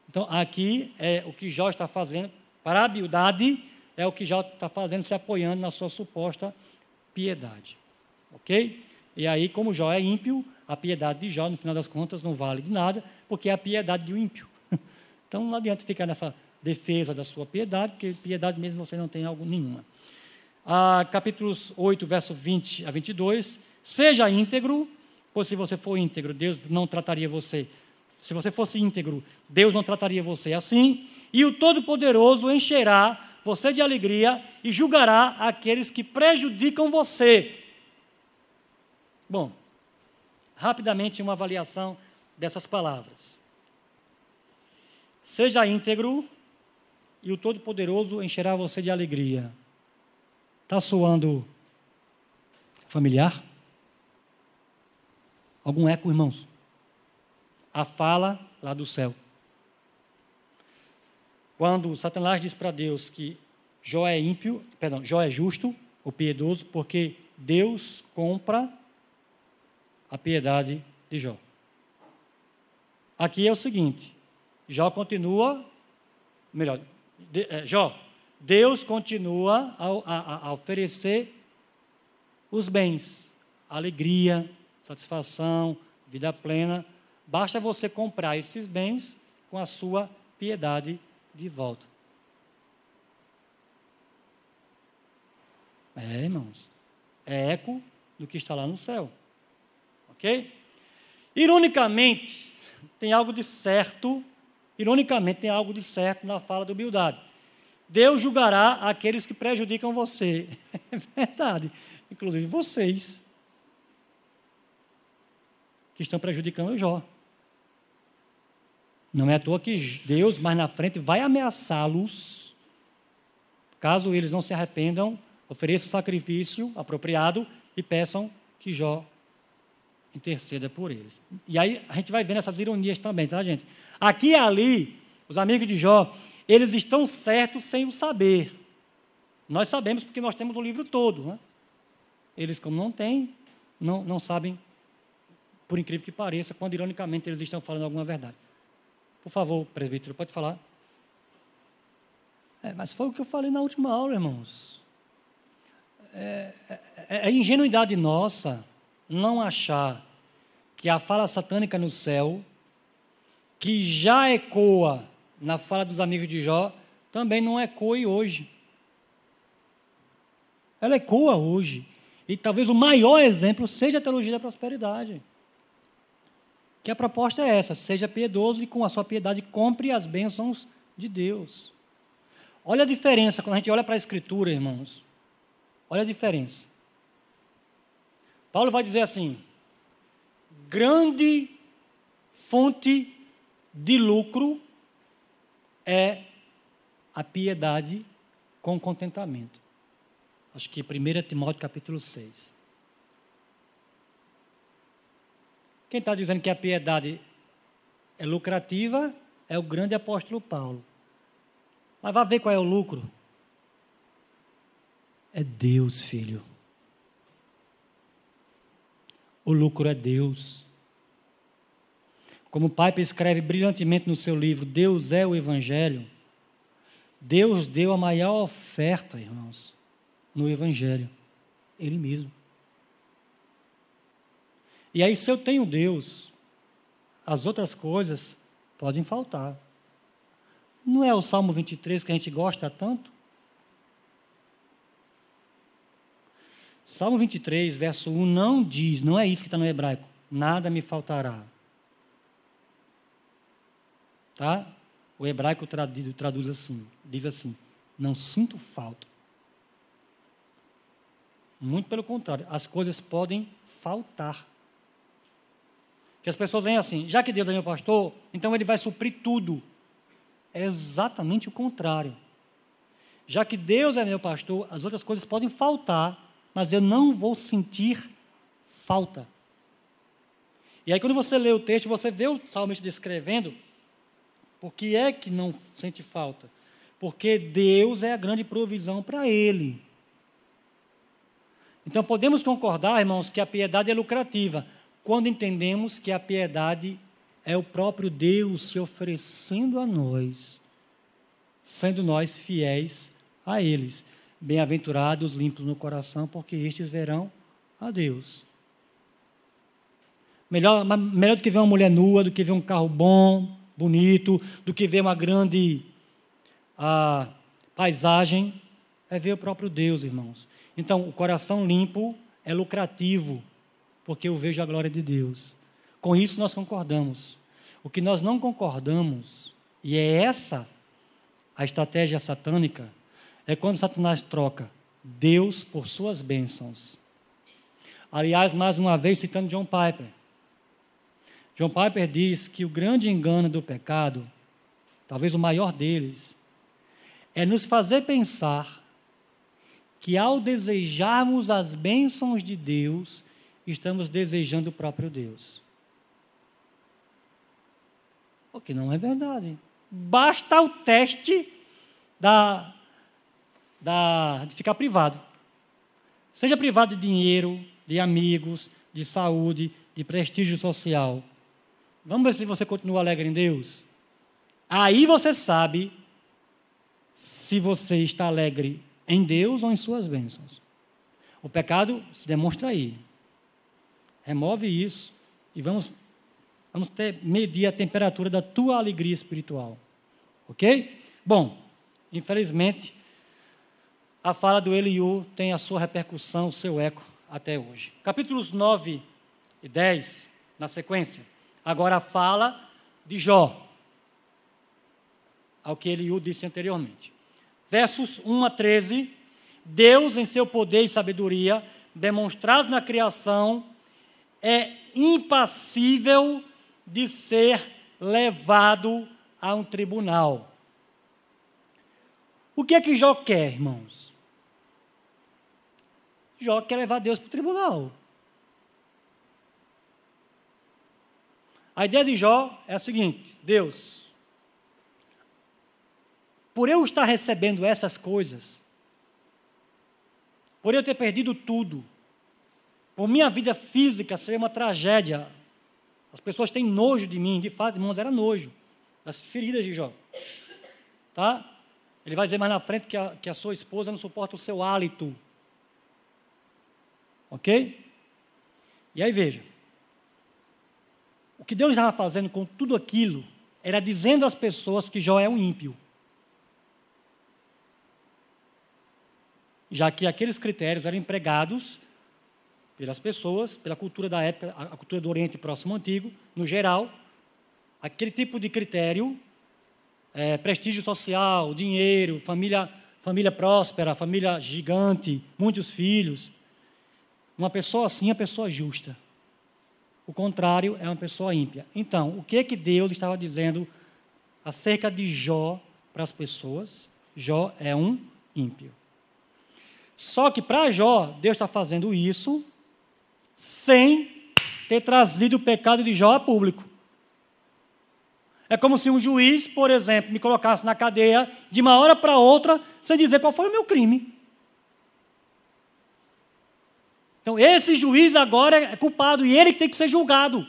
Então, aqui é o que Jó está fazendo, para a Bildade, é o que Jó está fazendo, se apoiando na sua suposta piedade. Ok? E aí, como Jó é ímpio, a piedade de Jó, no final das contas, não vale de nada, porque é a piedade de um ímpio. Então não adianta ficar nessa defesa da sua piedade, porque piedade mesmo você não tem algo nenhuma. Ah, capítulos 8, verso 20 a 22. Seja íntegro, pois se você for íntegro, Deus não trataria você. Se você fosse íntegro, Deus não trataria você assim. E o Todo-Poderoso encherá você de alegria e julgará aqueles que prejudicam você. Bom, rapidamente uma avaliação dessas palavras. Seja íntegro e o Todo-Poderoso encherá você de alegria. Está soando familiar? Algum eco, irmãos? A fala lá do céu. Quando Satanás diz para Deus que Jó é ímpio, perdão, Jó é justo ou piedoso, porque Deus compra a piedade de Jó. Aqui é o seguinte: Jó continua, melhor, de, é, Jó, Deus continua a, a, a oferecer os bens, alegria, satisfação, vida plena. Basta você comprar esses bens com a sua piedade de volta. É, irmãos, é eco do que está lá no céu. Ok? Ironicamente, tem algo de certo, ironicamente, tem algo de certo na fala do humildade. Deus julgará aqueles que prejudicam você. É verdade. Inclusive vocês. estão prejudicando Jó. Não é à toa que Deus, mais na frente, vai ameaçá-los, caso eles não se arrependam, ofereçam sacrifício apropriado e peçam que Jó interceda por eles. E aí a gente vai vendo essas ironias também, tá, gente? Aqui e ali, os amigos de Jó, eles estão certos sem o saber. Nós sabemos porque nós temos o livro todo. Né? Eles, como não têm, não, não sabem, por incrível que pareça, quando ironicamente eles estão falando alguma verdade. Por favor, presbítero, pode falar. É, mas foi o que eu falei na última aula, irmãos. É, é, é ingenuidade nossa não achar que a fala satânica no céu, que já ecoa na fala dos amigos de Jó, também não ecoe hoje. Ela ecoa hoje. E talvez o maior exemplo seja a teologia da prosperidade. Que a proposta é essa: seja piedoso e com a sua piedade compre as bênçãos de Deus. Olha a diferença quando a gente olha para a Escritura, irmãos. Olha a diferença. Paulo vai dizer assim: grande fonte de lucro é a piedade com contentamento. Acho que 1 Timóteo capítulo 6. Quem está dizendo que a piedade é lucrativa é o grande apóstolo Paulo. Mas vai ver qual é o lucro. É Deus, filho. O lucro é Deus. Como o Piper escreve brilhantemente no seu livro, Deus é o Evangelho. Deus deu a maior oferta, irmãos, no Evangelho. Ele mesmo. E aí, se eu tenho Deus, as outras coisas podem faltar. Não é o Salmo 23 que a gente gosta tanto? Salmo 23, verso 1 não diz, não é isso que está no hebraico, nada me faltará. Tá? O hebraico traduz assim, diz assim, não sinto falta. Muito pelo contrário, as coisas podem faltar. Que as pessoas vêm assim, já que Deus é meu pastor, então ele vai suprir tudo. É exatamente o contrário. Já que Deus é meu pastor, as outras coisas podem faltar, mas eu não vou sentir falta. E aí, quando você lê o texto, você vê o salmista descrevendo por que é que não sente falta. Porque Deus é a grande provisão para ele. Então, podemos concordar, irmãos, que a piedade é lucrativa, quando entendemos que a piedade é o próprio Deus se oferecendo a nós, sendo nós fiéis a eles. Bem-aventurados limpos no coração, porque estes verão a Deus. Melhor, melhor do que ver uma mulher nua, do que ver um carro bom, bonito, do que ver uma grande paisagem, é ver o próprio Deus, irmãos. Então, o coração limpo é lucrativo porque eu vejo a glória de Deus. Com isso nós concordamos. O que nós não concordamos, e é essa a estratégia satânica, é quando Satanás troca Deus por suas bênçãos. Aliás, mais uma vez citando John Piper. John Piper diz que o grande engano do pecado, talvez o maior deles, é nos fazer pensar que ao desejarmos as bênçãos de Deus, estamos desejando o próprio Deus. O que não é verdade. Basta o teste da, da, de ficar privado. Seja privado de dinheiro, de amigos, de saúde, de prestígio social. Vamos ver se você continua alegre em Deus. Aí você sabe se você está alegre em Deus ou em suas bênçãos. O pecado se demonstra aí. Remove isso e vamos, vamos ter, medir a temperatura da tua alegria espiritual. Ok? Bom, infelizmente, a fala do Eliú tem a sua repercussão, o seu eco até hoje. Capítulos 9 e 10, na sequência. Agora fala de Jó, ao que Eliú disse anteriormente. Versos 1 a 13. Deus, em seu poder e sabedoria, demonstrados na criação, é impassível de ser levado a um tribunal. O que é que Jó quer, irmãos? Jó quer levar Deus para o tribunal. A ideia de Jó é a seguinte: Deus, por eu estar recebendo essas coisas, por eu ter perdido tudo, por minha vida física ser uma tragédia, as pessoas têm nojo de mim, de fato, irmãos, era nojo, das feridas de Jó. Tá? Ele vai dizer mais na frente que a, que a sua esposa não suporta o seu hálito. Ok? E aí veja. O que Deus estava fazendo com tudo aquilo era dizendo às pessoas que Jó é um ímpio. Já que aqueles critérios eram empregados pelas pessoas, pela cultura da época, a cultura do Oriente Próximo Antigo, no geral, aquele tipo de critério, é, prestígio social, dinheiro, família, família próspera, família gigante, muitos filhos. Uma pessoa assim é pessoa justa. O contrário é uma pessoa ímpia. Então, o que é que Deus estava dizendo acerca de Jó para as pessoas? Jó é um ímpio. Só que para Jó, Deus está fazendo isso sem ter trazido o pecado de Jó a público. É como se um juiz, por exemplo, me colocasse na cadeia de uma hora para outra, sem dizer qual foi o meu crime. Então, esse juiz agora é culpado e ele que tem que ser julgado.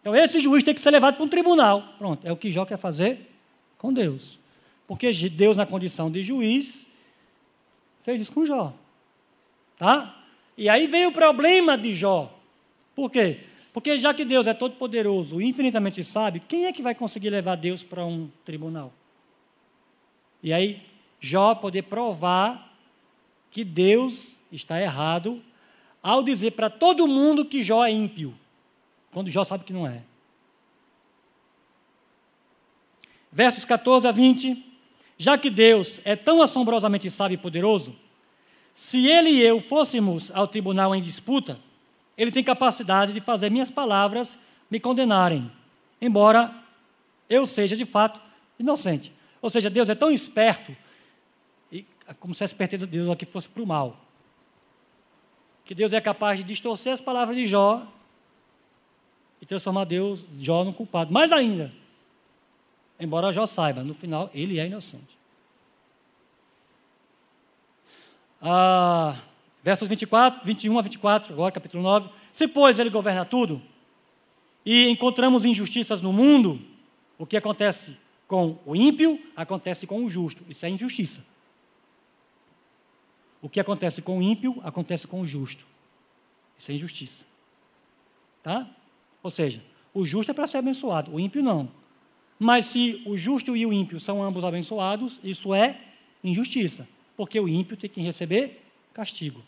Então, esse juiz tem que ser levado para um tribunal. Pronto, é o que Jó quer fazer com Deus. Porque Deus, na condição de juiz, fez isso com Jó. Tá? E aí vem o problema de Jó. Por quê? Porque já que Deus é todo poderoso e infinitamente sabe, quem é que vai conseguir levar Deus para um tribunal? E aí, Jó poder provar que Deus está errado ao dizer para todo mundo que Jó é ímpio, quando Jó sabe que não é. Versos 14 a 20. Já que Deus é tão assombrosamente sábio e poderoso, se ele e eu fôssemos ao tribunal em disputa, ele tem capacidade de fazer minhas palavras me condenarem, embora eu seja de fato inocente. Ou seja, Deus é tão esperto, e como se a esperteza de Deus aqui fosse para o mal que Deus é capaz de distorcer as palavras de Jó e transformar Deus, Jó no culpado. Mais ainda, embora Jó saiba, no final ele é inocente. Ah, versos 24, 21 a 24, agora capítulo 9. Se, pois, ele governa tudo, e encontramos injustiças no mundo, o que acontece com o ímpio, acontece com o justo. Isso é injustiça. O que acontece com o ímpio, acontece com o justo. Isso é injustiça. Tá? Ou seja, o justo é para ser abençoado, o ímpio não. Mas se o justo e o ímpio são ambos abençoados, isso é injustiça. Porque o ímpio tem que receber castigo.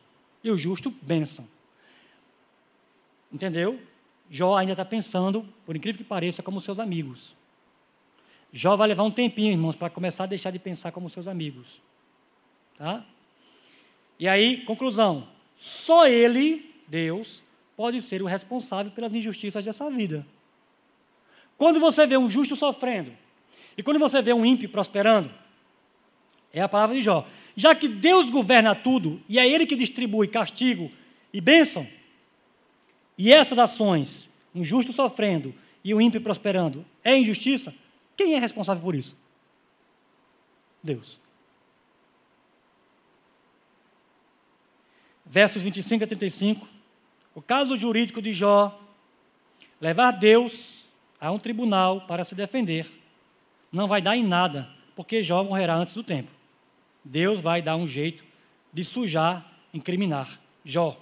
E o justo, bênção. Entendeu? Jó ainda está pensando, por incrível que pareça, como seus amigos. Jó vai levar um tempinho, irmãos, para começar a deixar de pensar como seus amigos. Tá? E aí, conclusão: só Ele, Deus, pode ser o responsável pelas injustiças dessa vida. Quando você vê um justo sofrendo, e quando você vê um ímpio prosperando, é a palavra de Jó. Já que Deus governa tudo, e é Ele que distribui castigo e bênção, e essas ações, um justo sofrendo e um ímpio prosperando, é injustiça, quem é responsável por isso? Deus. Versos 25 a 35, o caso jurídico de Jó, levar Deus a um tribunal para se defender, não vai dar em nada, porque Jó morrerá antes do tempo. Deus vai dar um jeito de sujar, incriminar Jó.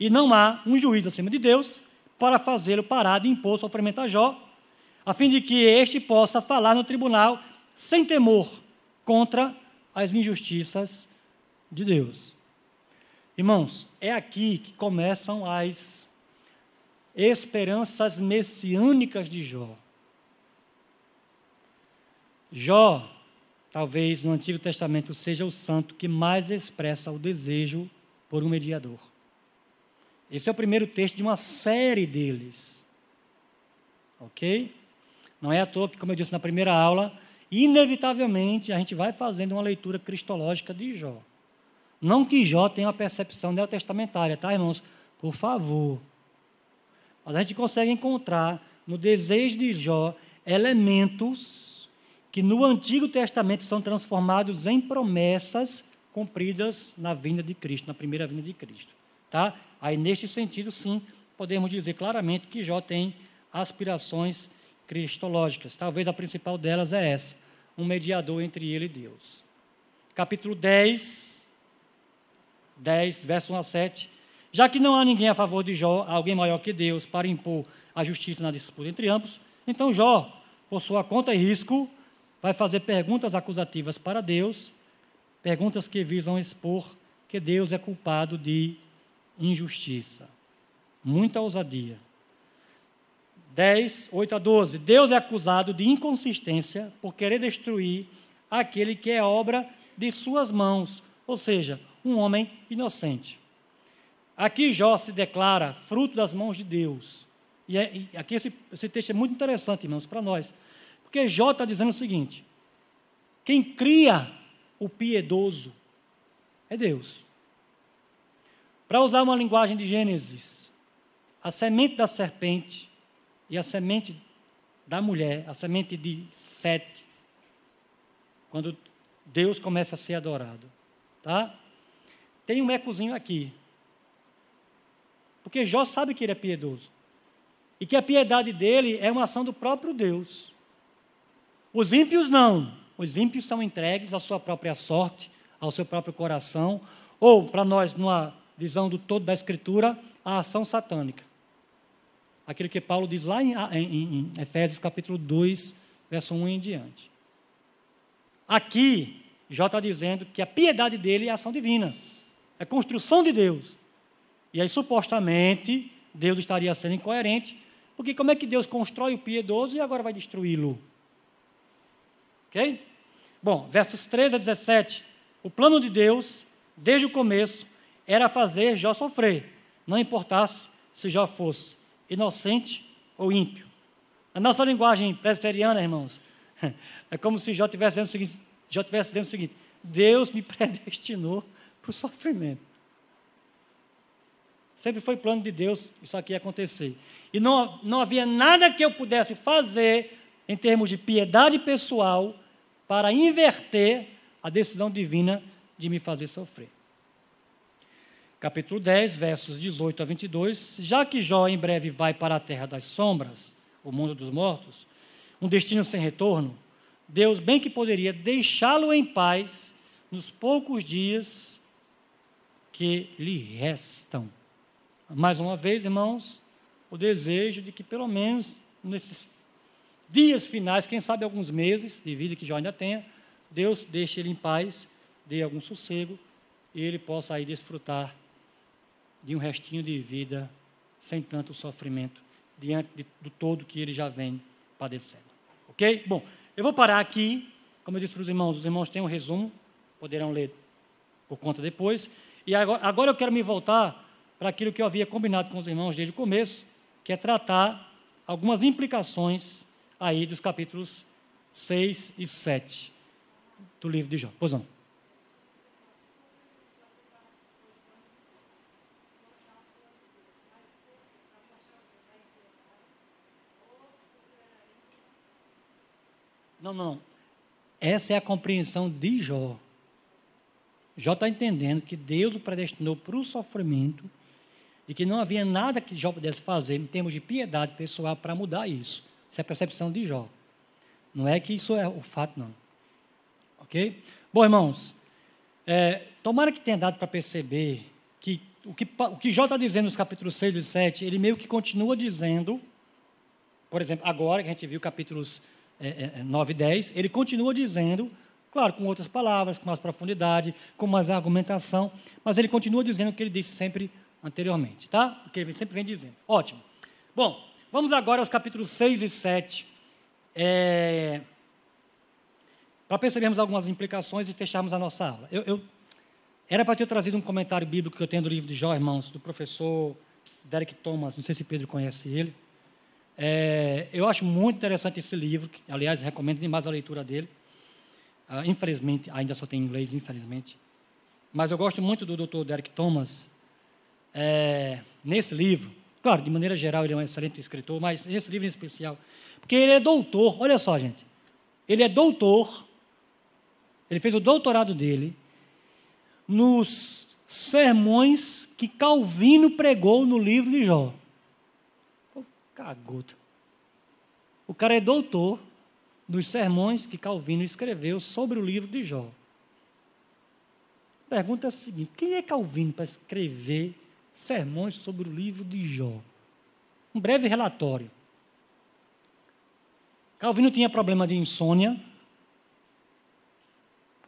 E não há um juiz acima de Deus para fazê-lo parar de impor sofrimento a Jó, a fim de que este possa falar no tribunal sem temor contra as injustiças de Deus. Irmãos, é aqui que começam as esperanças messiânicas de Jó. Jó, talvez no Antigo Testamento, seja o santo que mais expressa o desejo por um mediador. Esse é o primeiro texto de uma série deles. Ok? Não é à toa que, como eu disse na primeira aula, inevitavelmente a gente vai fazendo uma leitura cristológica de Jó. Não que Jó tenha uma percepção neotestamentária, tá, irmãos? Por favor. Mas a gente consegue encontrar no desejo de Jó elementos que no Antigo Testamento são transformados em promessas cumpridas na vinda de Cristo, na primeira vinda de Cristo. Tá? Aí, neste sentido, sim, podemos dizer claramente que Jó tem aspirações cristológicas. Talvez a principal delas é essa: um mediador entre ele e Deus. Capítulo 10, 10, verso 1 a 7. Já que não há ninguém a favor de Jó, alguém maior que Deus, para impor a justiça na disputa entre ambos, então Jó, por sua conta e risco, vai fazer perguntas acusativas para Deus, perguntas que visam expor que Deus é culpado de injustiça. Muita ousadia. 10, 8 a 12. Deus é acusado de inconsistência por querer destruir aquele que é obra de suas mãos, ou seja, um homem inocente. Aqui Jó se declara fruto das mãos de Deus. E, é, e aqui esse, esse texto é muito interessante, irmãos, para nós. Porque Jó está dizendo o seguinte: quem cria o piedoso é Deus. Para usar uma linguagem de Gênesis, a semente da serpente e a semente da mulher, a semente de Sete, quando Deus começa a ser adorado, tá? Tem um ecozinho aqui. Porque Jó sabe que ele é piedoso. E que a piedade dele é uma ação do próprio Deus. Os ímpios não. Os ímpios são entregues à sua própria sorte, ao seu próprio coração, ou, para nós, numa visão do todo da Escritura, a ação satânica. Aquilo que Paulo diz lá em, em, em Efésios capítulo 2, verso 1 em diante. Aqui, Jó está dizendo que a piedade dele é ação divina, é construção de Deus. E aí, supostamente, Deus estaria sendo incoerente, porque como é que Deus constrói o piedoso e agora vai destruí-lo? Ok? Bom, versos 13 a 17. O plano de Deus, desde o começo, era fazer Jó sofrer, não importasse se Jó fosse inocente ou ímpio. A nossa linguagem presbiteriana, irmãos, é como se Jó estivesse dizendo o seguinte: Jó estivesse dizendo o seguinte: Deus me predestinou para o sofrimento. Sempre foi plano de Deus isso aqui acontecer. E não, não havia nada que eu pudesse fazer em termos de piedade pessoal para inverter a decisão divina de me fazer sofrer. Capítulo 10, versos 18 a 22. Já que Jó em breve vai para a terra das sombras, o mundo dos mortos, um destino sem retorno, Deus bem que poderia deixá-lo em paz nos poucos dias que lhe restam mais uma vez, irmãos, o desejo de que pelo menos nesses dias finais, quem sabe alguns meses de vida que já ainda tenha, Deus deixe ele em paz, dê algum sossego e ele possa aí desfrutar de um restinho de vida sem tanto sofrimento diante de, do todo que ele já vem padecendo. Ok? Bom, eu vou parar aqui. Como eu disse para os irmãos, os irmãos têm um resumo, poderão ler por conta depois. E agora, agora eu quero me voltar para aquilo que eu havia combinado com os irmãos desde o começo, que é tratar algumas implicações aí dos capítulos 6 e 7 do livro de Jó. Pois não. Não, não. Essa é a compreensão de Jó. Jó está entendendo que Deus o predestinou para o sofrimento e que não havia nada que Jó pudesse fazer em termos de piedade pessoal para mudar isso. Essa é a percepção de Jó. Não é que isso é o fato, não. Ok? Bom, irmãos, é, tomara que tenha dado para perceber que o que, o que Jó está dizendo nos capítulos 6 e 7, ele meio que continua dizendo, por exemplo, agora que a gente viu capítulos é, é, 9 e 10, ele continua dizendo, claro, com outras palavras, com mais profundidade, com mais argumentação, mas ele continua dizendo o que ele disse sempre anteriormente, tá? O que ele sempre vem dizendo. Ótimo. Bom, vamos agora aos capítulos 6 e 7. É, para percebermos algumas implicações e fecharmos a nossa aula. Eu, eu era para ter trazido um comentário bíblico que eu tenho do livro de Jó, irmãos, do professor Derek Thomas, não sei se Pedro conhece ele. É, eu acho muito interessante esse livro, que, aliás, recomendo demais a leitura dele. Ah, infelizmente, ainda só tem inglês, infelizmente. Mas eu gosto muito do Dr. Derek Thomas. É, nesse livro, claro, de maneira geral, ele é um excelente escritor, mas nesse livro em especial, porque ele é doutor, olha só, gente. Ele é doutor, ele fez o doutorado dele nos sermões que Calvino pregou no livro de Jó. Oh, cagota. O cara é doutor nos sermões que Calvino escreveu sobre o livro de Jó. A pergunta é a seguinte: quem é Calvino para escrever sermões sobre o livro de Jó? Um breve relatório. Calvino tinha problema de insônia.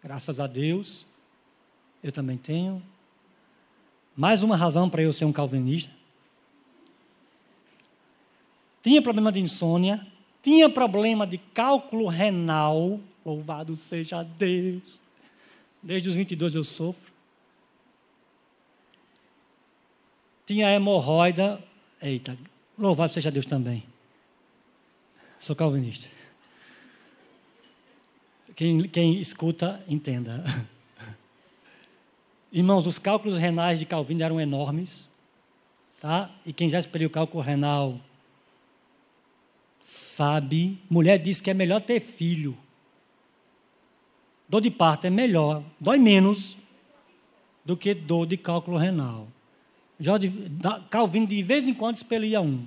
Graças a Deus. Eu também tenho. Mais uma razão para eu ser um calvinista. Tinha problema de insônia, tinha problema de cálculo renal, louvado seja Deus. Desde os 22 eu sofro. Tinha hemorroida, eita, louvado seja Deus também. Sou calvinista. Quem, quem escuta, entenda. Irmãos, os cálculos renais de Calvino eram enormes, tá? E quem já experiu cálculo renal sabe. Mulher diz que é melhor ter filho. Dor de parto é melhor, dói menos do que dor de cálculo renal. Da, Calvino de vez em quando expelia um.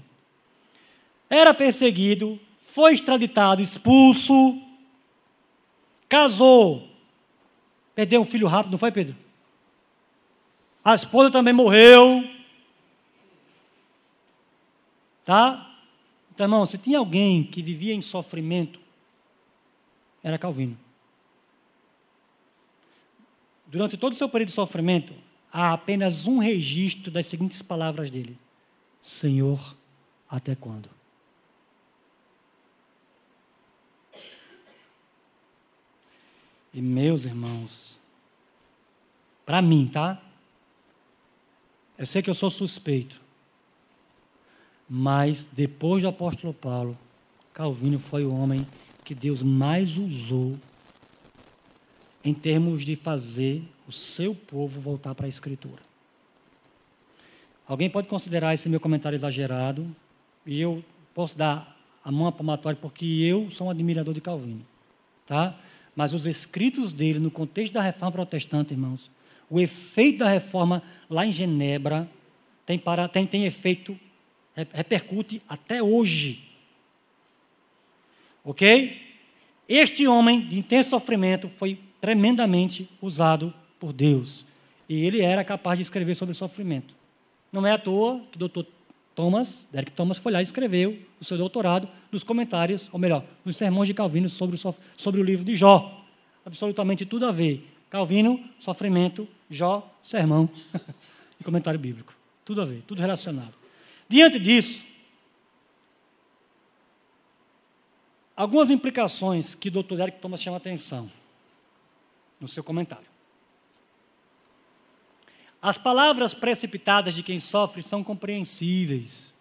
Era perseguido, foi extraditado, expulso, casou, perdeu um filho rápido, não foi, Pedro? A esposa também morreu. Tá? Então, irmão, se tinha alguém que vivia em sofrimento, era Calvino. Durante todo o seu período de sofrimento, há apenas um registro das seguintes palavras dele: Senhor, até quando? E meus irmãos, para mim, tá? Eu sei que eu sou suspeito, mas depois do apóstolo Paulo, Calvino foi o homem que Deus mais usou em termos de fazer o seu povo voltar para a Escritura. Alguém pode considerar esse meu comentário exagerado, e eu posso dar a mão à porque eu sou um admirador de Calvino, tá? Mas os escritos dele no contexto da reforma protestante, irmãos, o efeito da reforma lá em Genebra tem, para, tem, tem efeito, repercute até hoje. Ok? Este homem de intenso sofrimento foi tremendamente usado por Deus. E ele era capaz de escrever sobre o sofrimento. Não é à toa que o doutor Thomas, Derek Thomas, foi lá e escreveu o seu doutorado nos comentários, ou melhor, nos sermões de Calvino sobre o, sobre o livro de Jó. Absolutamente tudo a ver. Calvino, sofrimento, Jó, sermão e comentário bíblico. Tudo a ver, tudo relacionado. Diante disso, algumas implicações que o Dr. Eric Thomas chama atenção no seu comentário. As palavras precipitadas de quem sofre são compreensíveis.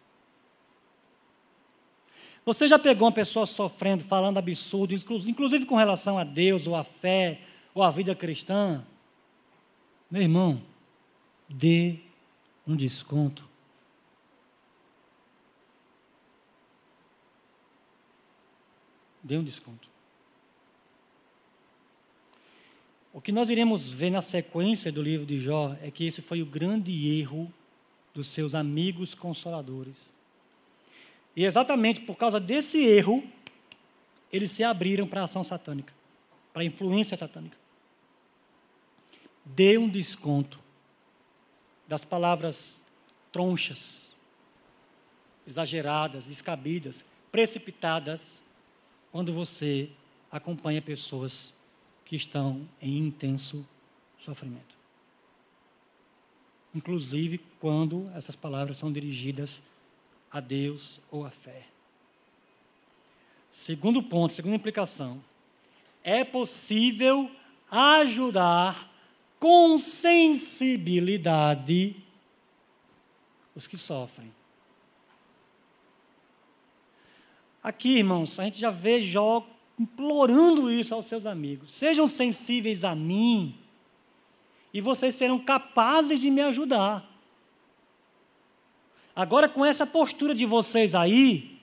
Você já pegou uma pessoa sofrendo, falando absurdo, inclusive com relação a Deus, ou a fé, ou a vida cristã? Meu irmão, dê um desconto. Dê um desconto. O que nós iremos ver na sequência do livro de Jó é que esse foi o grande erro dos seus amigos consoladores. E exatamente por causa desse erro, eles se abriram para a ação satânica, para a influência satânica. Dê um desconto das palavras tronchas, exageradas, descabidas, precipitadas, quando você acompanha pessoas que estão em intenso sofrimento. Inclusive quando essas palavras são dirigidas a Deus ou à fé. Segundo ponto, segunda implicação. É possível ajudar com sensibilidade os que sofrem. Aqui, irmãos, a gente já vê Jó implorando isso aos seus amigos. Sejam sensíveis a mim e vocês serão capazes de me ajudar. Agora, com essa postura de vocês aí,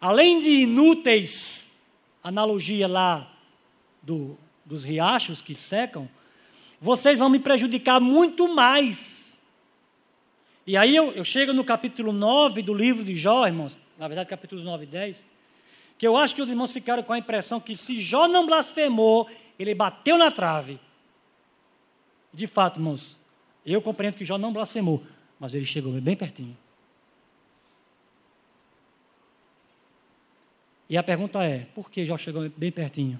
além de inúteis, analogia lá do, dos riachos que secam, vocês vão me prejudicar muito mais. E aí eu, eu chego no capítulo 9 do livro de Jó, irmãos, na verdade, capítulos 9 e 10, que eu acho que os irmãos ficaram com a impressão que se Jó não blasfemou, ele bateu na trave. De fato, irmãos, eu compreendo que Jó não blasfemou, mas ele chegou bem pertinho. E a pergunta é: por que Jó chegou bem pertinho?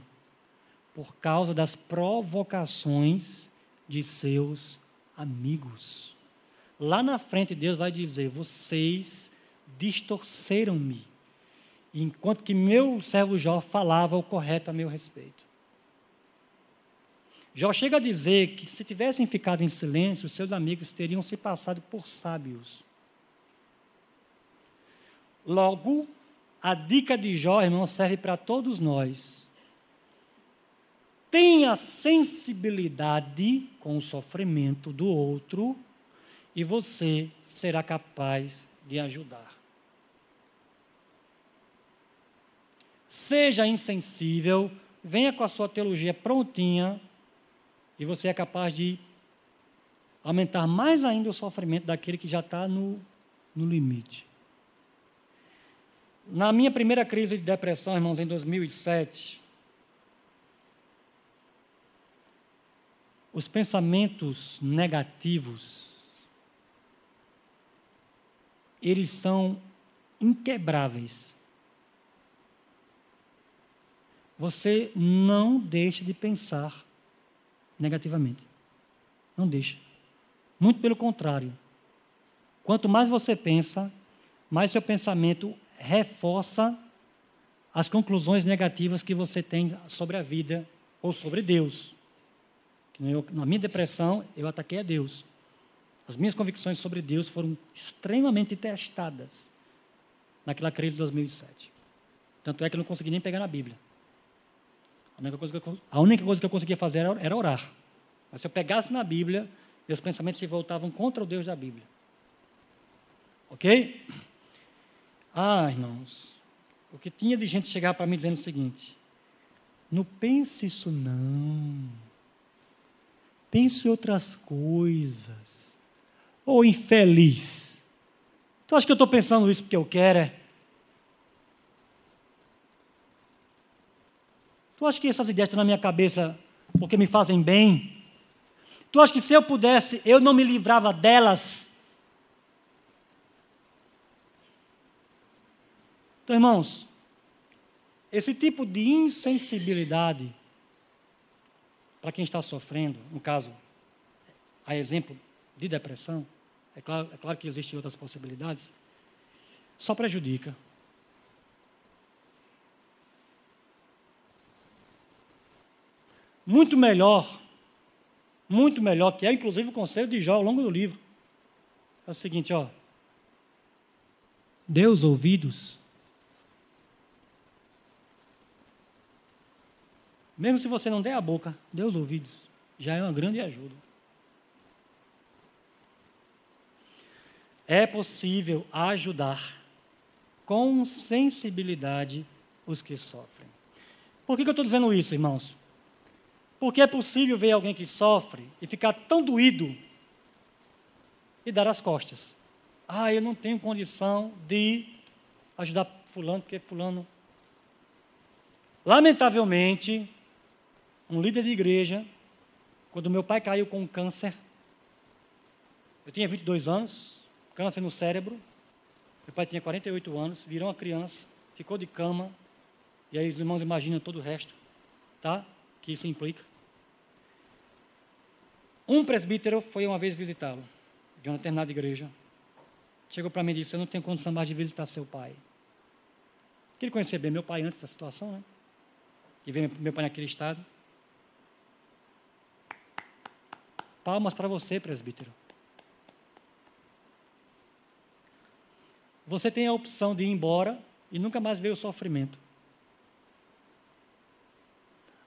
Por causa das provocações de seus amigos. Lá na frente, Deus vai dizer: vocês distorceram-me, enquanto que meu servo Jó falava o correto a meu respeito. Jó chega a dizer que se tivessem ficado em silêncio, seus amigos teriam se passado por sábios. Logo, a dica de Jó, irmão, serve para todos nós. Tenha sensibilidade com o sofrimento do outro e você será capaz de ajudar. Seja insensível, venha com a sua teologia prontinha e você é capaz de aumentar mais ainda o sofrimento daquele que já está no, no limite. Na minha primeira crise de depressão, irmãos, em 2007, os pensamentos negativos, eles são inquebráveis. Você não deixa de pensar negativamente. Não deixa. Muito pelo contrário. Quanto mais você pensa, mais seu pensamento reforça as conclusões negativas que você tem sobre a vida ou sobre Deus. Eu, na minha depressão, eu ataquei a Deus. As minhas convicções sobre Deus foram extremamente testadas naquela crise de 2007. Tanto é que eu não consegui nem pegar na Bíblia. A única coisa que eu, a única coisa que eu conseguia fazer era, era orar. Mas se eu pegasse na Bíblia, meus pensamentos se voltavam contra o Deus da Bíblia. Ok? Ah, irmãos, o que tinha de gente chegar para mim dizendo o seguinte: não pense isso não. Pense em outras coisas. Ou infeliz. Tu acha que eu estou pensando isso porque eu quero? É? Tu acha que essas ideias estão na minha cabeça porque me fazem bem? Tu acha que se eu pudesse, eu não me livrava delas? Então, irmãos, esse tipo de insensibilidade para quem está sofrendo, no caso, a exemplo de depressão, é claro, é claro que existem outras possibilidades, só prejudica. Muito melhor, muito melhor, que é inclusive o conselho de Jó ao longo do livro. É o seguinte, ó. Dê os ouvidos. Mesmo se você não der a boca, dê os ouvidos. Já é uma grande ajuda. É possível ajudar com sensibilidade os que sofrem. Por que, que eu estou dizendo isso, irmãos? Porque é possível ver alguém que sofre e ficar tão doído e dar as costas. Ah, eu não tenho condição de ajudar fulano, porque fulano. Lamentavelmente, um líder de igreja, quando meu pai caiu com câncer, eu tinha 22 anos, câncer no cérebro, meu pai tinha 48 anos, virou uma criança, ficou de cama, e aí os irmãos imaginam todo o resto, tá? Que isso implica. Um presbítero foi uma vez visitá-lo, de uma determinada igreja. Chegou para mim e disse: Eu não tenho condição mais de visitar seu pai. Queria conhecer bem meu pai antes da situação, né? E ver meu pai naquele estado. Palmas para você, presbítero. você tem a opção de ir embora e nunca mais ver o sofrimento.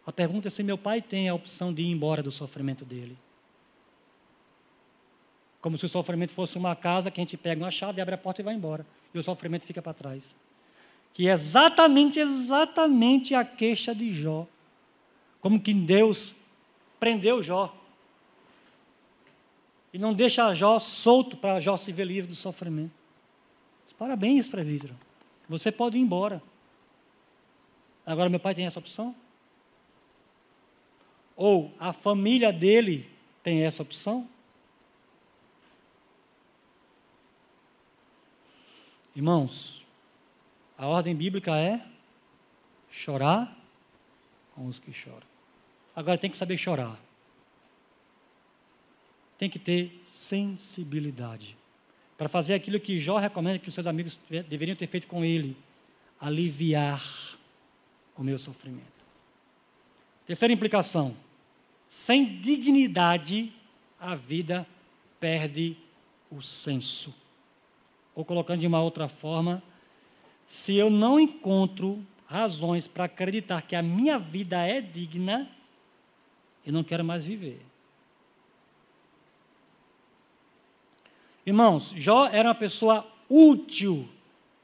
A pergunta é se meu pai tem a opção de ir embora do sofrimento dele. Como se o sofrimento fosse uma casa que a gente pega uma chave, abre a porta e vai embora. E o sofrimento fica para trás. Que é exatamente, exatamente a queixa de Jó. Como que Deus prendeu Jó. E não deixa Jó solto para Jó se ver livre do sofrimento. Parabéns, presbítero. Você pode ir embora. Agora, meu pai tem essa opção? Ou a família dele tem essa opção? Irmãos, a ordem bíblica é chorar com os que choram. Agora tem que saber chorar. Tem que ter sensibilidade. Para fazer aquilo que Jó recomenda que os seus amigos deveriam ter feito com ele: aliviar o meu sofrimento. Terceira implicação: sem dignidade, a vida perde o senso. Ou colocando de uma outra forma, se eu não encontro razões para acreditar que a minha vida é digna, eu não quero mais viver. Irmãos, Jó era uma pessoa útil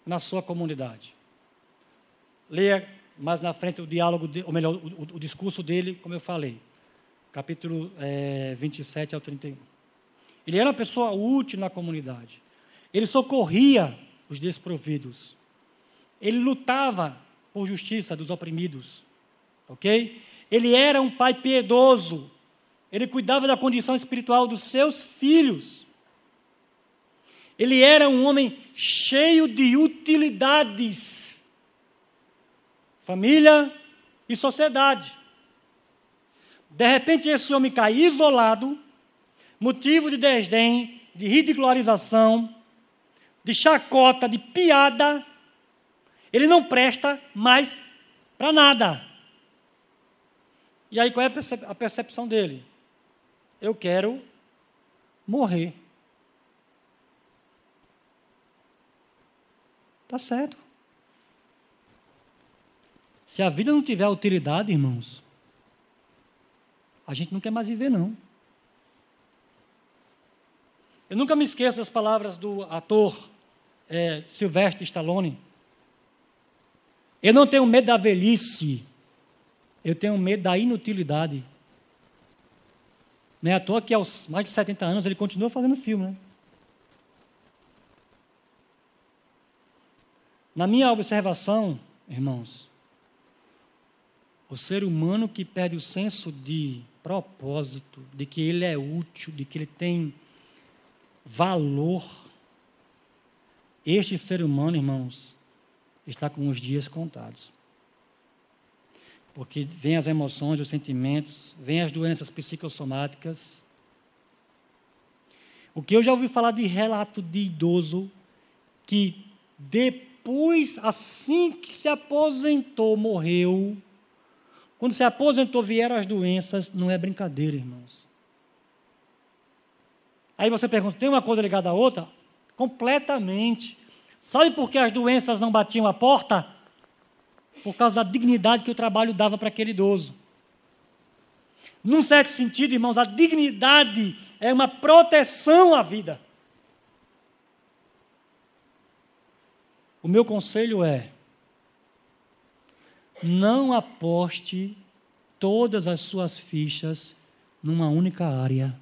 na sua comunidade. Leia mais na frente o diálogo, ou melhor, o, o discurso dele, como eu falei, capítulo é, 27 ao 31. Ele era uma pessoa útil na comunidade. Ele socorria os desprovidos. Ele lutava por justiça dos oprimidos. Ok? Ele era um pai piedoso. Ele cuidava da condição espiritual dos seus filhos. Ele era um homem cheio de utilidades. Família e sociedade. De repente, esse homem cai isolado, motivo de desdém, de ridicularização, de chacota, de piada, ele não presta mais para nada. E aí qual é a percepção dele? Eu quero morrer. Tá certo. Se a vida não tiver utilidade, irmãos, a gente não quer mais viver, não. Eu nunca me esqueço das palavras do ator é, Silvestre Stallone. Eu não tenho medo da velhice, eu tenho medo da inutilidade. Não é à toa que aos mais de 70 anos ele continua fazendo filme. Né? Na minha observação, irmãos, o ser humano que perde o senso de propósito, de que ele é útil, de que ele tem valor, este ser humano, irmãos, está com os dias contados. Porque vem as emoções, os sentimentos, vem as doenças psicossomáticas. O que eu já ouvi falar de relato de idoso que depois, assim que se aposentou, morreu. Quando se aposentou, vieram as doenças. Não é brincadeira, irmãos. Aí você pergunta: tem uma coisa ligada à outra? Completamente. Sabe por que as doenças não batiam a porta? Por causa da dignidade que o trabalho dava para aquele idoso. Num certo sentido, irmãos, a dignidade é uma proteção à vida. O meu conselho é: não aposte todas as suas fichas numa única área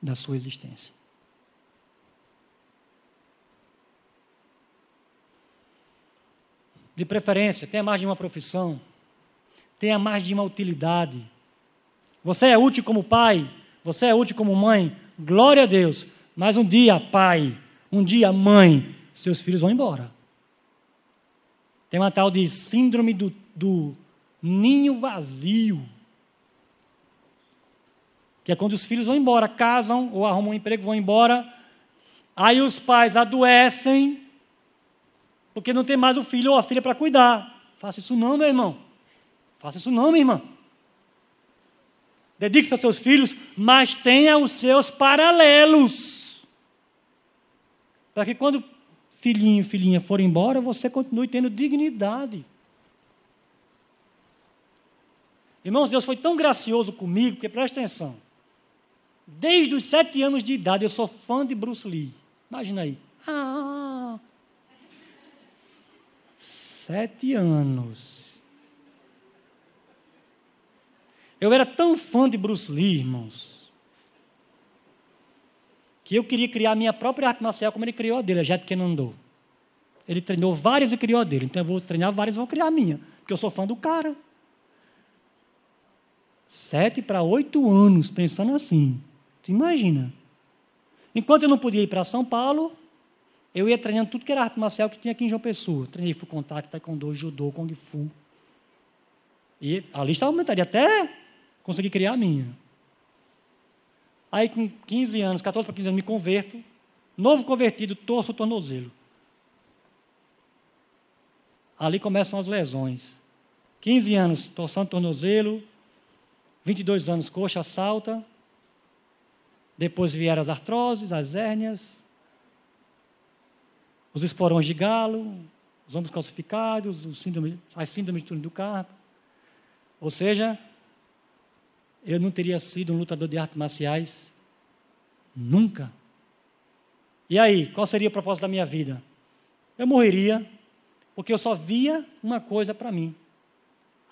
da sua existência. De preferência, tenha mais de uma profissão, tenha mais de uma utilidade. Você é útil como pai, você é útil como mãe, glória a Deus. Mas um dia, pai, um dia, mãe, seus filhos vão embora. Tem uma tal de síndrome do, do ninho vazio que é quando os filhos vão embora, casam ou arrumam um emprego, vão embora, aí os pais adoecem, porque não tem mais o filho ou a filha para cuidar. Faça isso não, meu irmão. Faça isso não, minha irmã. Dedique-se aos seus filhos, mas tenha os seus paralelos. para que quando filhinho filhinha forem embora, você continue tendo dignidade. Irmãos, Deus foi tão gracioso comigo, porque presta atenção. Desde os sete anos de idade eu sou fã de Bruce Lee. Imagina aí. Ah, sete anos. Eu era tão fã de Bruce Lee, irmãos, que eu queria criar a minha própria arte marcial como ele criou a dele, a Jet andou. Ele treinou várias e criou a dele. Então eu vou treinar várias e vou criar a minha, porque eu sou fã do cara. Sete para oito anos pensando assim. Tu imagina. Enquanto eu não podia ir para São Paulo, eu ia treinando tudo que era arte marcial que tinha aqui em João Pessoa. Treinei full contact, taekwondo, judô, kung fu. E a lista aumentaria até conseguir criar a minha. Aí com 15 anos, 14 para 15 anos, me converto. Novo convertido, torço o tornozelo. Ali começam as lesões. 15 anos, torção de tornozelo, 22 anos, coxa salta. Depois vieram as artroses, as hérnias, os esporões de galo, os ombros calcificados, o síndrome, as síndromes de túnel do carpo. Ou seja, eu não teria sido um lutador de artes marciais nunca. E aí, qual seria o propósito da minha vida? Eu morreria, porque eu só via uma coisa para mim: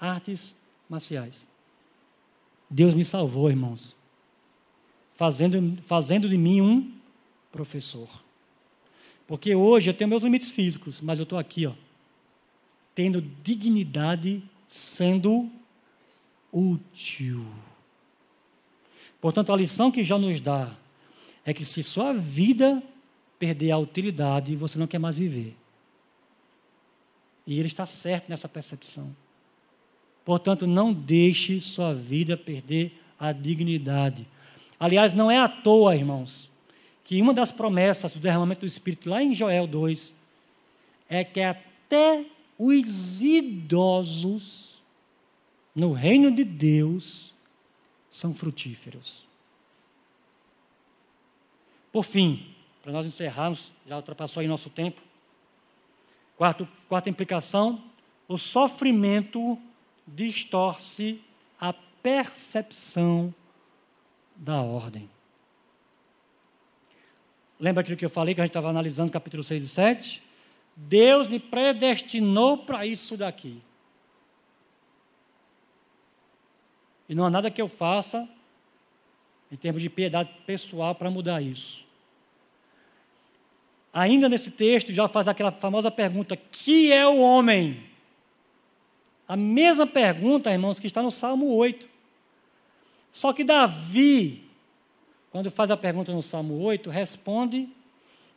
artes marciais. Deus me salvou, irmãos, fazendo, fazendo de mim um professor. Porque hoje eu tenho meus limites físicos, mas eu estou aqui, ó, tendo dignidade, sendo útil. Portanto, a lição que já nos dá é que se sua vida perder a utilidade, você não quer mais viver. E ele está certo nessa percepção. Portanto, não deixe sua vida perder a dignidade. Aliás, não é à toa, irmãos, que uma das promessas do derramamento do Espírito, lá em Joel 2, é que até os idosos no reino de Deus são frutíferos. Por fim, para nós encerrarmos, já ultrapassou aí nosso tempo. Quarto, quarta implicação: o sofrimento distorce a percepção da ordem. Lembra aquilo que eu falei que a gente estava analisando capítulo 6 e 7? Deus me predestinou para isso daqui. E não há nada que eu faça, em termos de piedade pessoal, para mudar isso. Ainda nesse texto, já faz aquela famosa pergunta: que é o homem? A mesma pergunta, irmãos, que está no Salmo 8. Só que Davi, quando faz a pergunta no Salmo 8, responde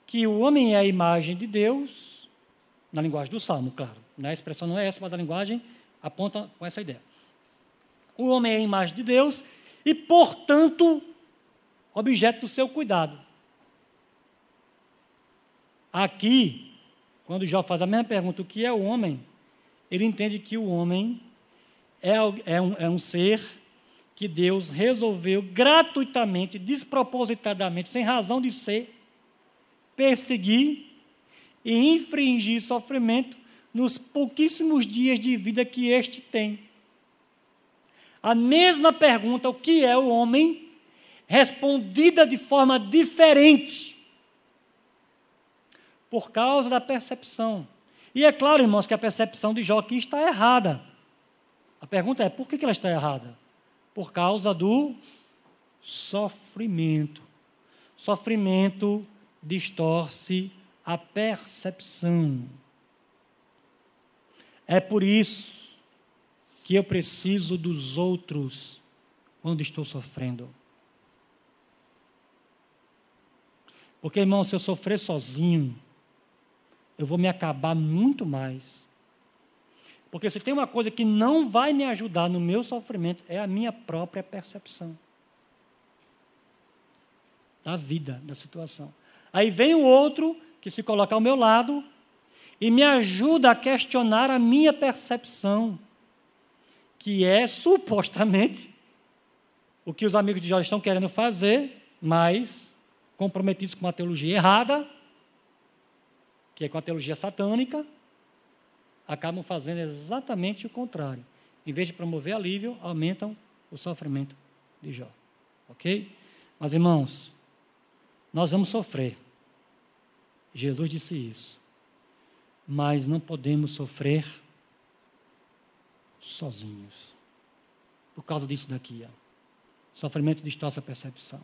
que o homem é a imagem de Deus, na linguagem do Salmo, claro. Né? A expressão não é essa, mas a linguagem aponta com essa ideia. O homem é a imagem de Deus e, portanto, objeto do seu cuidado. Aqui, quando Jó faz a mesma pergunta, o que é o homem? ele entende que o homem é, é, um, é um ser que Deus resolveu gratuitamente, despropositadamente, sem razão de ser, perseguir e infringir sofrimento nos pouquíssimos dias de vida que este tem. A mesma pergunta, o que é o homem, respondida de forma diferente, por causa da percepção e é claro, irmãos, que a percepção de Jó aqui está errada. A pergunta é: por que ela está errada? Por causa do sofrimento. Sofrimento distorce a percepção. É por isso que eu preciso dos outros quando estou sofrendo. Porque, irmão, se eu sofrer sozinho, eu vou me acabar muito mais. Porque se tem uma coisa que não vai me ajudar no meu sofrimento, é a minha própria percepção da vida, da situação. Aí vem o outro que se coloca ao meu lado e me ajuda a questionar a minha percepção, que é supostamente o que os amigos de Jó estão querendo fazer, mas comprometidos com uma teologia errada, que é com a teologia satânica, acabam fazendo exatamente o contrário. Em vez de promover alívio, aumentam o sofrimento de Jó. Ok? Mas, irmãos, nós vamos sofrer. Jesus disse isso. Mas não podemos sofrer sozinhos. Por causa disso daqui. Ó. Sofrimento distorce a percepção.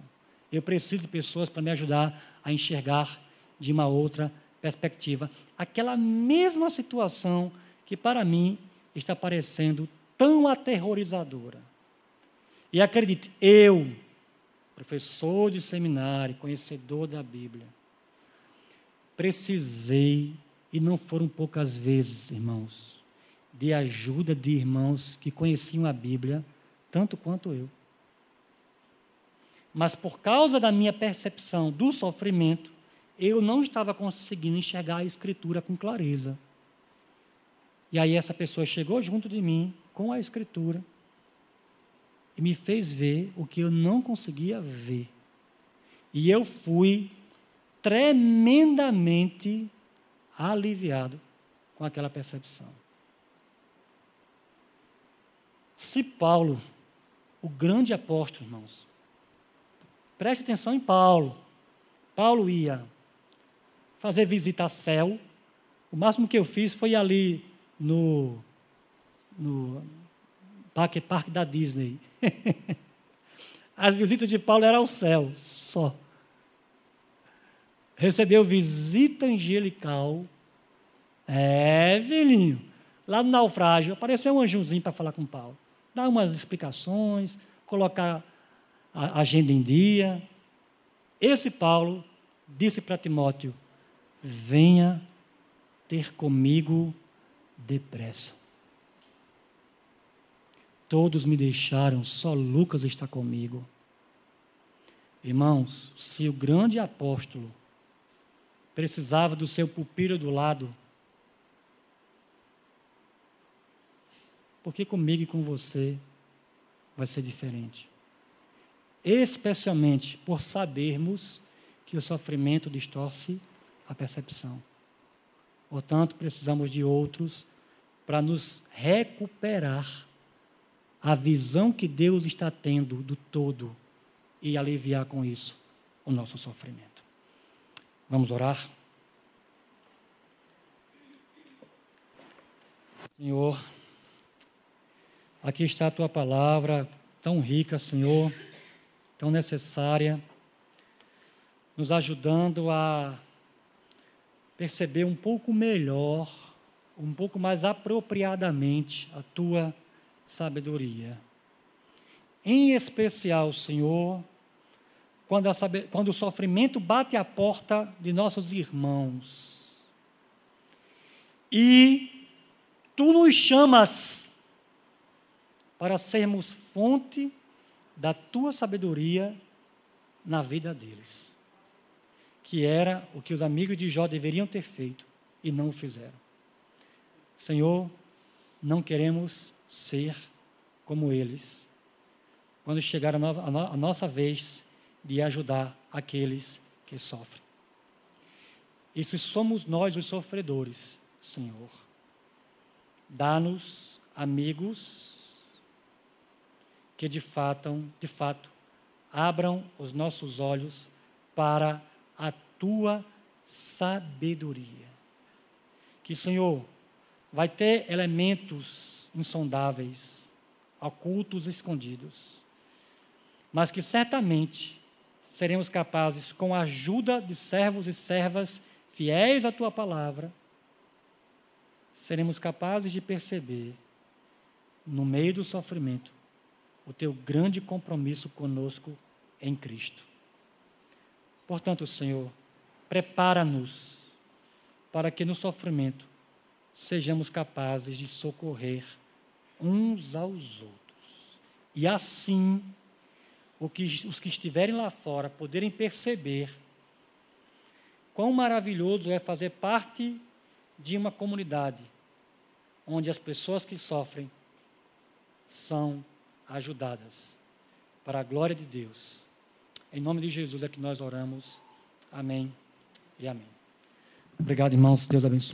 Eu preciso de pessoas para me ajudar a enxergar de uma outra perspectiva aquela mesma situação que para mim está parecendo tão aterrorizadora. E acredite, eu, professor de seminário, conhecedor da Bíblia, precisei, e não foram poucas vezes, irmãos, de ajuda de irmãos que conheciam a Bíblia tanto quanto eu. Mas por causa da minha percepção do sofrimento, eu não estava conseguindo enxergar a Escritura com clareza. E aí essa pessoa chegou junto de mim com a Escritura e me fez ver o que eu não conseguia ver. E eu fui tremendamente aliviado com aquela percepção. Se Paulo, o grande apóstolo, irmãos, preste atenção em Paulo. Paulo ia fazer visita a céu. O máximo que eu fiz foi ali no, no parque, parque da Disney. As visitas de Paulo eram ao céu, só. Recebeu visita angelical. É, filhinho. Lá no naufrágio, apareceu um anjozinho para falar com Paulo. Dar umas explicações, colocar a agenda em dia. Esse Paulo disse para Timóteo: venha ter comigo depressa. Todos me deixaram, só Lucas está comigo. Irmãos, se o grande apóstolo precisava do seu pupilo do lado, porque comigo e com você vai ser diferente. Especialmente por sabermos que o sofrimento distorce a percepção. Portanto, precisamos de outros para nos recuperar a visão que Deus está tendo do todo e aliviar com isso o nosso sofrimento. Vamos orar? Senhor, aqui está a tua palavra, tão rica, Senhor, tão necessária, nos ajudando a perceber um pouco melhor, um pouco mais apropriadamente a tua sabedoria. Em especial, Senhor, quando, quando o sofrimento bate à porta de nossos irmãos e tu nos chamas para sermos fonte da tua sabedoria na vida deles que era o que os amigos de Jó deveriam ter feito e não o fizeram. Senhor, não queremos ser como eles. Quando chegar a, no, a, no, a nossa vez de ajudar aqueles que sofrem. E se somos nós os sofredores, Senhor, dá-nos amigos que de fato, de fato abram os nossos olhos para a tua sabedoria. Que, Senhor, vai ter elementos insondáveis, ocultos, escondidos, mas que certamente seremos capazes, com a ajuda de servos e servas fiéis à tua palavra, seremos capazes de perceber, no meio do sofrimento, o teu grande compromisso conosco em Cristo. Portanto, Senhor, prepara-nos para que no sofrimento sejamos capazes de socorrer uns aos outros. E assim, os que estiverem lá fora poderem perceber quão maravilhoso é fazer parte de uma comunidade onde as pessoas que sofrem são ajudadas para a glória de Deus em nome de Jesus é que nós oramos. Amém e amém. Obrigado, irmãos. Deus abençoe.